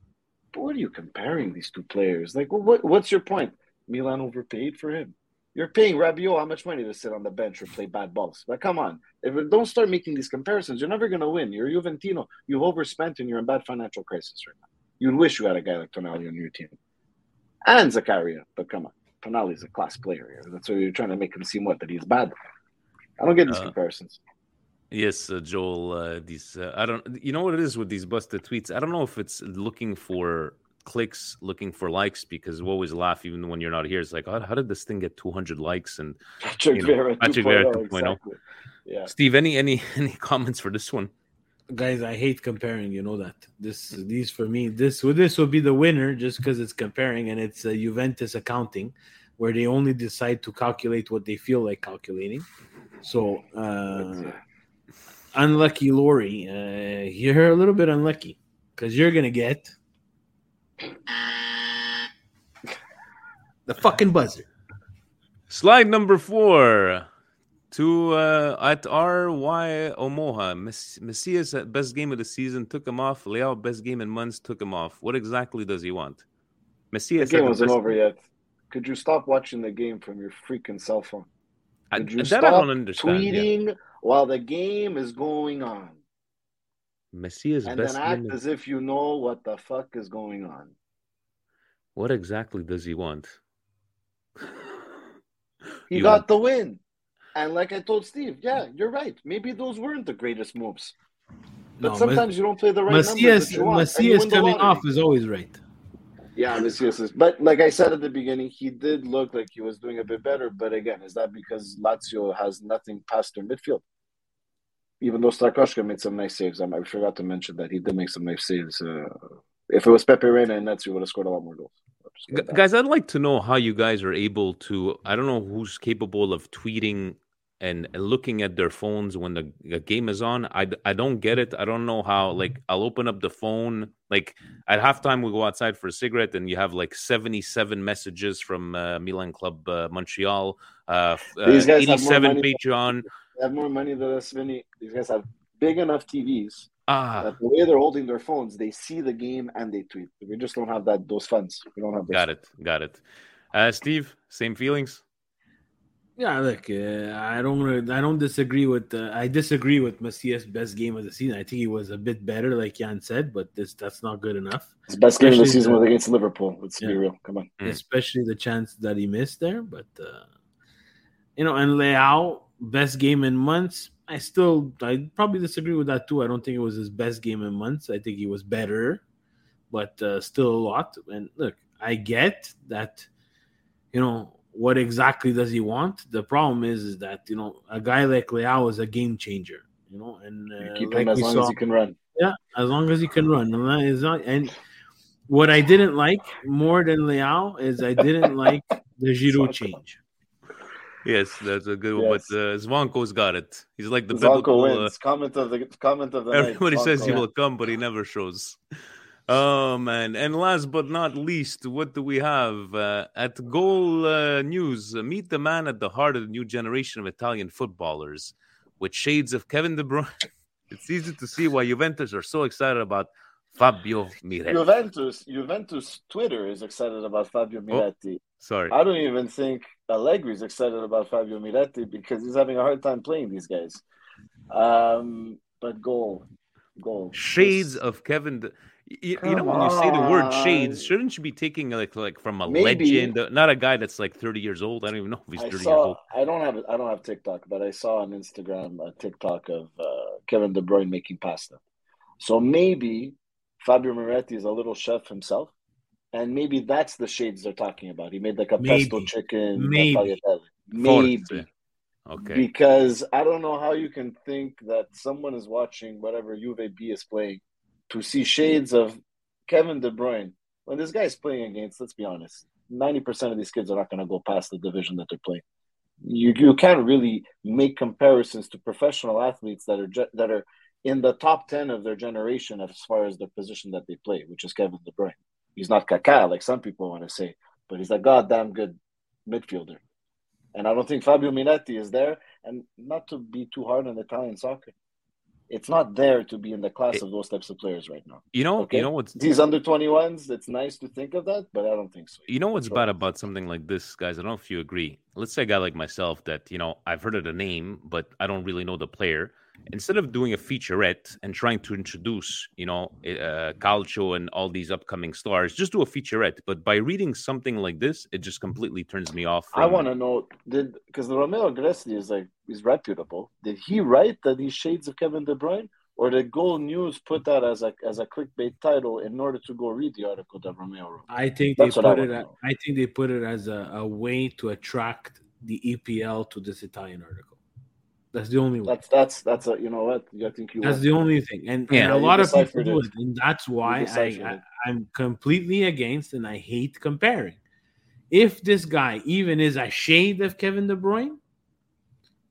But what are you comparing these two players? Like, what, what's your point? Milan overpaid for him. You're paying Rabiot how much money to sit on the bench or play bad balls? But come on, if don't start making these comparisons, you're never going to win. You're Juventino. You've overspent and you're in bad financial crisis right now. You'd wish you had a guy like Tonali on your team and Zakaria. But come on, Tonali's a class player here. That's why you're trying to make him seem what that he's bad. I don't get these Uh, comparisons. Yes, uh, Joel. Uh, these uh, I don't. You know what it is with these busted tweets. I don't know if it's looking for clicks, looking for likes, because we always laugh even when you're not here. It's like, how, how did this thing get 200 likes? And Patrick you know, Vieira Patrick 2.0, Vieira 2.0. exactly. Yeah. Steve, any any any comments for this one? Guys, I hate comparing. You know that. This these for me. This well, this will be the winner just because it's comparing and it's uh, Juventus accounting, where they only decide to calculate what they feel like calculating. So uh, unlucky Lori, uh, you're a little bit unlucky because you're gonna get the fucking buzzer. Slide number four to uh, at RY Omoha. Mess- Messias at best game of the season took him off. Leao best game in months took him off. What exactly does he want? The Messias game had the wasn't best- over yet. Could you stop watching the game from your freaking cell phone? I- Could you that stop I don't understand, yeah. Tweeting while the game is going on? Messias and best then act as if you know what the fuck is going on. What exactly does he want? He You got want- the win. And like I told Steve, yeah, you're right. Maybe those weren't the greatest moves. But No, sometimes Mas- you don't play the right numbers Messias, you want. and you Messias win the coming off is always right. Yeah, is. But like I said at the beginning, he did look like he was doing a bit better. But again, is that because Lazio has nothing past their midfield? Even though Strakosha made some nice saves, Um, I forgot to mention that he did make some nice saves. Uh, if it was Pepe Reina and Nets, would have scored a lot more goals. Guys i'd like to know how you guys are able to i don't know who's capable of tweeting and looking at their phones when the, the game is on I, I don't get it i don't know how like i'll open up the phone like at halftime we go outside for a cigarette and you have like 77 messages from uh, milan club uh, montreal uh, uh, These guys 87 money- patreon They have more money than us, Vinny. These guys have big enough TVs Ah. the way they're holding their phones, they see the game and they tweet. We just don't have that those funds. We don't have those. got it got it uh, steve same feelings Yeah, look, uh, I don't, I don't disagree with. Uh, I disagree with Messias' best game of the season. I think he was a bit better, like Jan said, but this that's not good enough. His best game of the Especially season was against Liverpool. Let's be real. Come on. especially the chance that he missed there. But uh, you know, and Leao best game in months. I still, I probably disagree with that too. I don't think it was his best game in months. I think he was better, but uh, still a lot. And look, I get that. You know what exactly does he want? The problem is, is that you know a guy like Leao is a game changer. You know, and uh, Keep like him as long saw- as he can run. yeah, as long as he can run. And that is not and what I didn't like more than Leao is I didn't like the Giroud change. yes that's a good one Yes. but uh, zvanko's got it he's like the Zonko biblical uh, wins. comment of the comment of the night. Everybody says he will come, but he never shows. Oh man! And last but not least, what do we have uh, at Goal uh, News? Meet the man at the heart of the new generation of Italian footballers, with shades of Kevin De Bruyne. It's easy to see why Juventus are so excited about Fabio Miretti. Juventus, Juventus Twitter is excited about Fabio Miretti. Sorry, I don't even think Allegri is excited about Fabio Miretti because he's having a hard time playing these guys. Um, but goal, goal. shades of Kevin. De- you, you know when you say the word shades, shouldn't you be taking like like from a Maybe. legend, uh, not a guy that's like thirty years old? I don't even know if he's I thirty years old. I don't have. I don't have TikTok, but I saw on Instagram a TikTok of uh, Kevin De Bruyne making pasta. So maybe Fabio Miretti is a little chef himself, and maybe that's the shades they're talking about. He made like a pesto chicken Maybe. Maybe. Okay. Because I don't know how you can think that someone is watching whatever Juve B is playing to see shades of Kevin De Bruyne when this guy's playing against. Let's be honest, ninety percent of these kids are not going to go past the division that they're playing. You you can't really make comparisons to professional athletes that are that are in the top ten of their generation as far as the position that they play, which is Kevin De Bruyne. He's not Kaká like some people want to say, but he's a goddamn good midfielder. And I don't think Fabio Miretti is there. And not to be too hard on Italian soccer, it's not there to be in the class of those types of players right now. You know, Okay? you know what's These under 21s, it's nice to think of that, but I don't think so. You know what's bad about something like this, guys? I don't know if you agree. Let's say a guy like myself that, you know, I've heard of the name, but I don't really know the player. Instead of doing a featurette and trying to introduce, you know, uh, Calcio and all these upcoming stars, just do a featurette. But by reading something like this, it just completely turns me off. I want to know did because the Romeo Agresti is like is reputable. Did he write that these shades of Kevin De Bruyne, or did Goal News put that as a as a clickbait title in order to go read the article that Romeo wrote? I think That's they what I put it. At, I think they put it as a, a way to attract the EPL to this Italian article. That's the only way. That's that's that's a you know what I think you. That's won. the only thing, and, Yeah, and a lot of people do it. it, and that's why I, I I'm completely against, and I hate comparing. If this guy even is a shade of Kevin De Bruyne,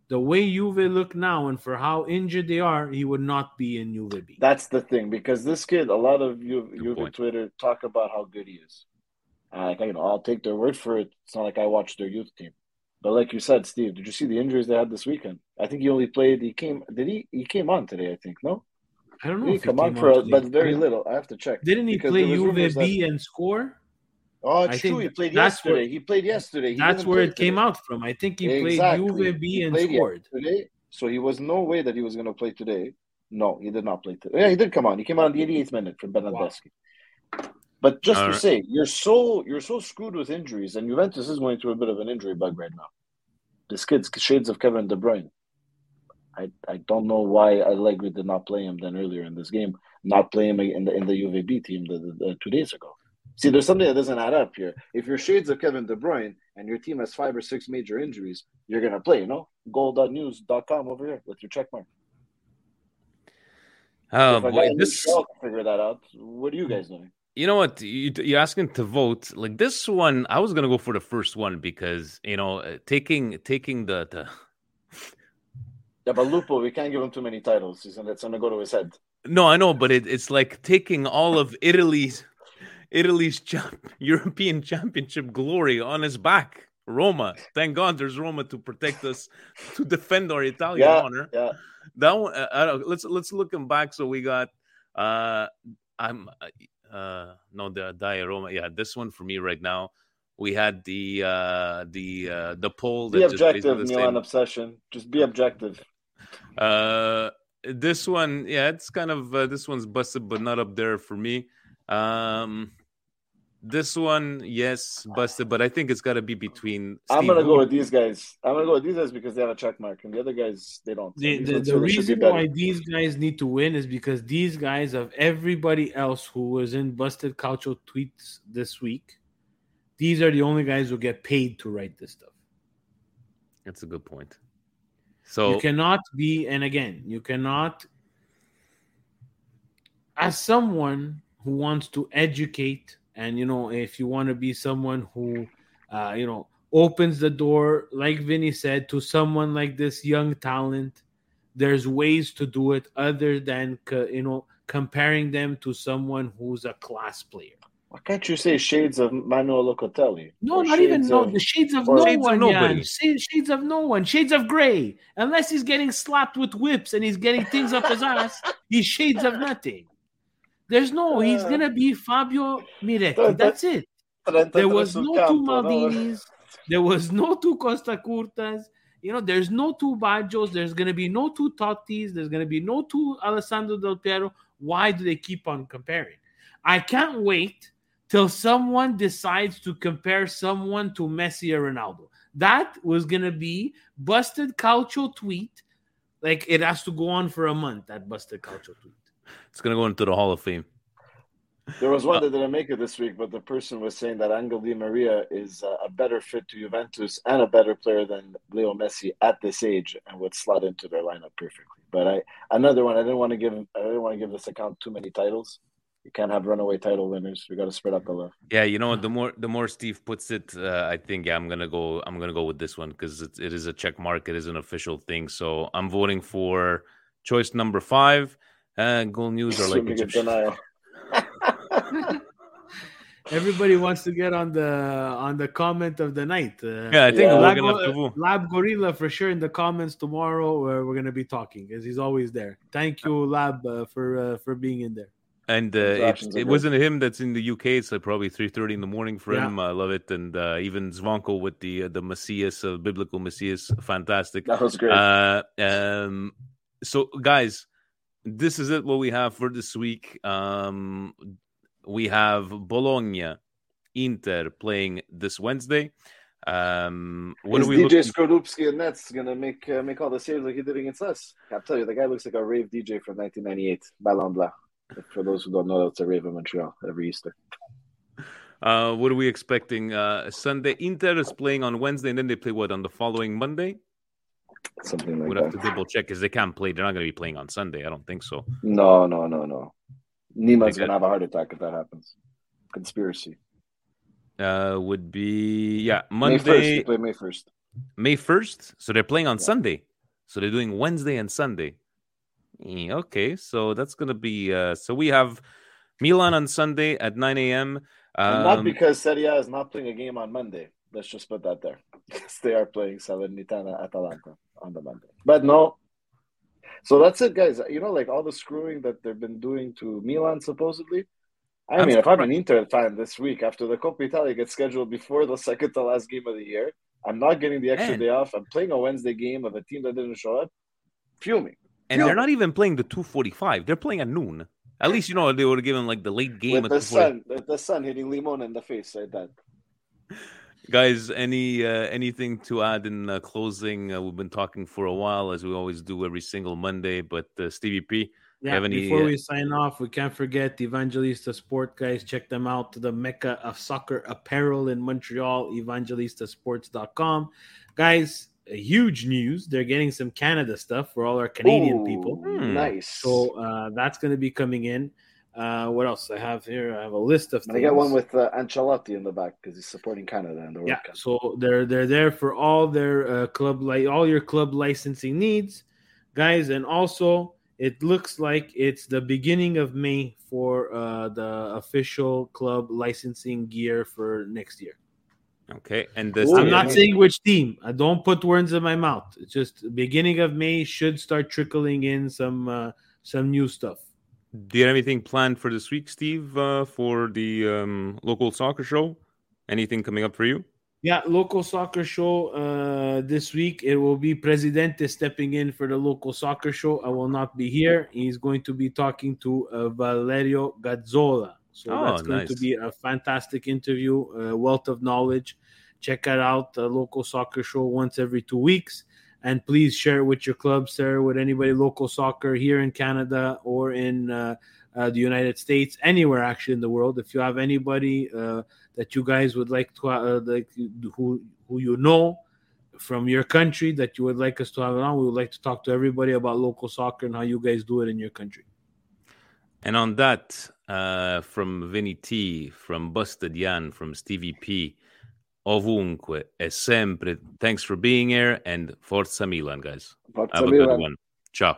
the way Juve look now, and for how injured they are, he would not be in Juve B. That's the thing because this kid, a lot of you, you on Twitter talk about how good he is. Uh, like you know, I'll take their word for it. It's not like I watch their youth team, but like you said, Steve, did you see the injuries they had this weekend? I think he only played. He came. Did he? He came on today. I think no. I don't know he he come on for, on a, today. but very little. I have to check. Didn't he play Juve B and score? Oh, it's I true. He played yesterday. where- he played yesterday. He That's where it came out from. I think he Exactly. played Juve B and scored. yesterday, so he was no way that he was going to play today. No, he did not play today. Yeah, he did come on. He came on in the 88th minute for Bernardeschi. But just All to right. say, you're so you're so screwed with injuries, and Juventus is going through a bit of an injury bug right now. This kid's shades of Kevin De Bruyne. I, I don't know why Allegri did not play him then earlier in this game, not play him in the in the Juve B team the, the, the two days ago. See, there's something that doesn't add up here. If you're shades of Kevin De Bruyne and your team has five or six major injuries, you're gonna play, you know? Goal.news.com over here with your check mark. Oh if boy, this. Figure that out, what are you guys doing? You know what? You, you're asking to vote. Like this one, I was gonna go for the first one because you know uh, taking taking the the Yeah, but Lupo, we can't give him too many titles. He's gonna, it's gonna go to his head. No, I know, but it, it's like taking all of Italy's Italy's champ, European Championship glory on his back. Roma, thank God, there's Roma to protect us, to defend our Italian Yeah, honor. yeah. That one, uh, I don't, let's let's look him back. So we got, uh, I'm, uh, no, the Dai Roma. Yeah, this one for me right now. We had the uh the uh the poll that just objective, basically Milan said- obsession. Just be objective. uh, this one, yeah, it's kind of uh, this one's busted, but not up there for me. Um, this one, yes, busted, but I think it's got to be between. I'm gonna go with these guys. I'm gonna go with these guys because they have a check mark, and the other guys they don't. The, the, the really be reason why these guys need to win is because these guys of everybody else who was in busted calcio tweets this week, these are the only guys who get paid to write this stuff. That's a good point. So you cannot be, and again, you cannot, as someone who wants to educate, and you know, if you want to be someone who, uh, you know, opens the door, like Vinny said, to someone like this young talent, there's ways to do it other than, you know, comparing them to someone who's a class player. Why can't you say shades of Manuel Locatelli? No, not even shades no of- the shades of no Shades one. nobody. Jan. Shades, shades of no one. Shades of gray. Unless he's getting slapped with whips and he's getting things up his ass, he's shades of nothing. There's no. He's Uh, gonna be Fabio Miretti. That's it. There was no two Maldinis. There was no two Costacurtas. You know, there's no two Baggios. There's gonna be no two Tottis. There's gonna be no two Alessandro Del Piero. Why do they keep on comparing? I can't wait till someone decides to compare someone to Messi or Ronaldo. That was gonna be busted Calcio tweet. Like it has to go on for a month. That busted Calcio tweet. It's gonna go into the Hall of Fame. There was Uh, one that didn't make it this week, but the person was saying that Angel Di Maria is uh, a better fit to Juventus and a better player than Leo Messi at this age, and would slot into their lineup perfectly. But I another one. I didn't want to give. I didn't want to give this account too many titles. You can't have runaway title winners. We got to spread out the love. Yeah, you know? The more the more Steve puts it, uh, I think yeah, I'm gonna go. I'm gonna go with this one because it, it is a check mark. It is an official thing. So I'm voting for choice number five. Uh, goal news are like Swimming in Egyptian. denial. Everybody wants to get on the on the comment of the night. Uh, Yeah, I think we're Lab, gonna have to. Lab Gorilla for sure in the comments tomorrow. Where we're gonna be talking because he's always there. Thank you, Lab, uh, for uh, for being in there. And uh, it's, Interactions are it wasn't him that's in the UK. It's like probably three thirty in the morning for Yeah. him. I love it, and uh, even Zvanko with the uh, the Messias, uh, biblical Messias, fantastic. That was great. Uh, um, so guys, this is it. What we have for this week. Um, we have Bologna, Inter playing this Wednesday. Um, what Is are we DJ looking? Skorupski in Nets gonna make uh, make all the saves like he did against us? I'll tell you, the guy looks like a rave DJ from 1998, Bal en Blanc. For those who don't know, that's a rave in Montreal every Easter. Uh, what are we expecting? Uh, Sunday. Inter is playing on Wednesday, and then they play what on the following Monday. Something like We'd have to double check because they can't play. They're not going to be playing on Sunday. I don't think so. No, no, no, no. Nima's gonna have a heart attack if that happens. Conspiracy. Uh, would be yeah May. Monday, They play May first. May first. So they're playing on Sunday. So they're doing Wednesday and Sunday. Eh, Okay, so that's gonna be. Uh, so we have Milan on Sunday at nine a.m. And not Um, because Serie A is not playing a game on Monday. Let's just put that there. They are playing Salernitana Atalanta on the Monday. But no. So that's it, guys. You know, like all the screwing that they've been doing to Milan, supposedly. I mean, if I'm an Inter fan this week after the Coppa Italia gets scheduled before the second to last game of the year, I'm not getting the extra Man. day off. I'm playing a Wednesday game of a team that didn't show up. Fuming. and they're not even playing the two forty-five. They're playing at noon. At least you know they would have given like the late game with at the sun, with the sun hitting Limon in the face like that. Guys, any uh, anything to add in uh, closing? Uh, we've been talking for a while, as we always do every single Monday. But uh, Stevie P, Yeah, have any? before uh, we sign off, we can't forget Evangelista Sport, guys. Check them out. To the mecca of soccer apparel in Montreal, evangelistasports.com. Guys, huge news. They're getting some Canada stuff for all our Canadian Ooh, people. Nice. So uh, that's going to be coming in. Uh, what else I have here? I have a list of And things. I got one with uh, Ancelotti in the back because he's supporting Canada in the World yeah. Cup. So they're they're there for all their uh, club like all your club licensing needs, guys, and also it looks like it's the beginning of May for uh, the official club licensing gear for next year. Okay, and the I'm not saying which team. I don't put words in my mouth. It's just beginning of May should start trickling in some uh, some new stuff. Do you have anything planned for this week, Steve, uh, for the um, local soccer show? Anything coming up for you? Yeah, local soccer show uh, this week. It will be Presidente stepping in for the local soccer show. I will not be here. He's going to be talking to uh, Valerio Gazzola. So Oh, that's going to be a fantastic interview, a wealth of knowledge. Check it out, the local soccer show once every two weeks. And please share it with your club, it with anybody local soccer here in Canada or in uh, uh, the United States, anywhere actually in the world. If you have anybody uh, that you guys would like to uh, like who who you know from your country that you would like us to have on, we would like to talk to everybody about local soccer and how you guys do it in your country. And on that, uh, from Vinny T, from Busted Jan, from Stevie P, ovunque e sempre. Thanks for being here and Forza Milan, guys. Forza Have a Milan. good one. Ciao.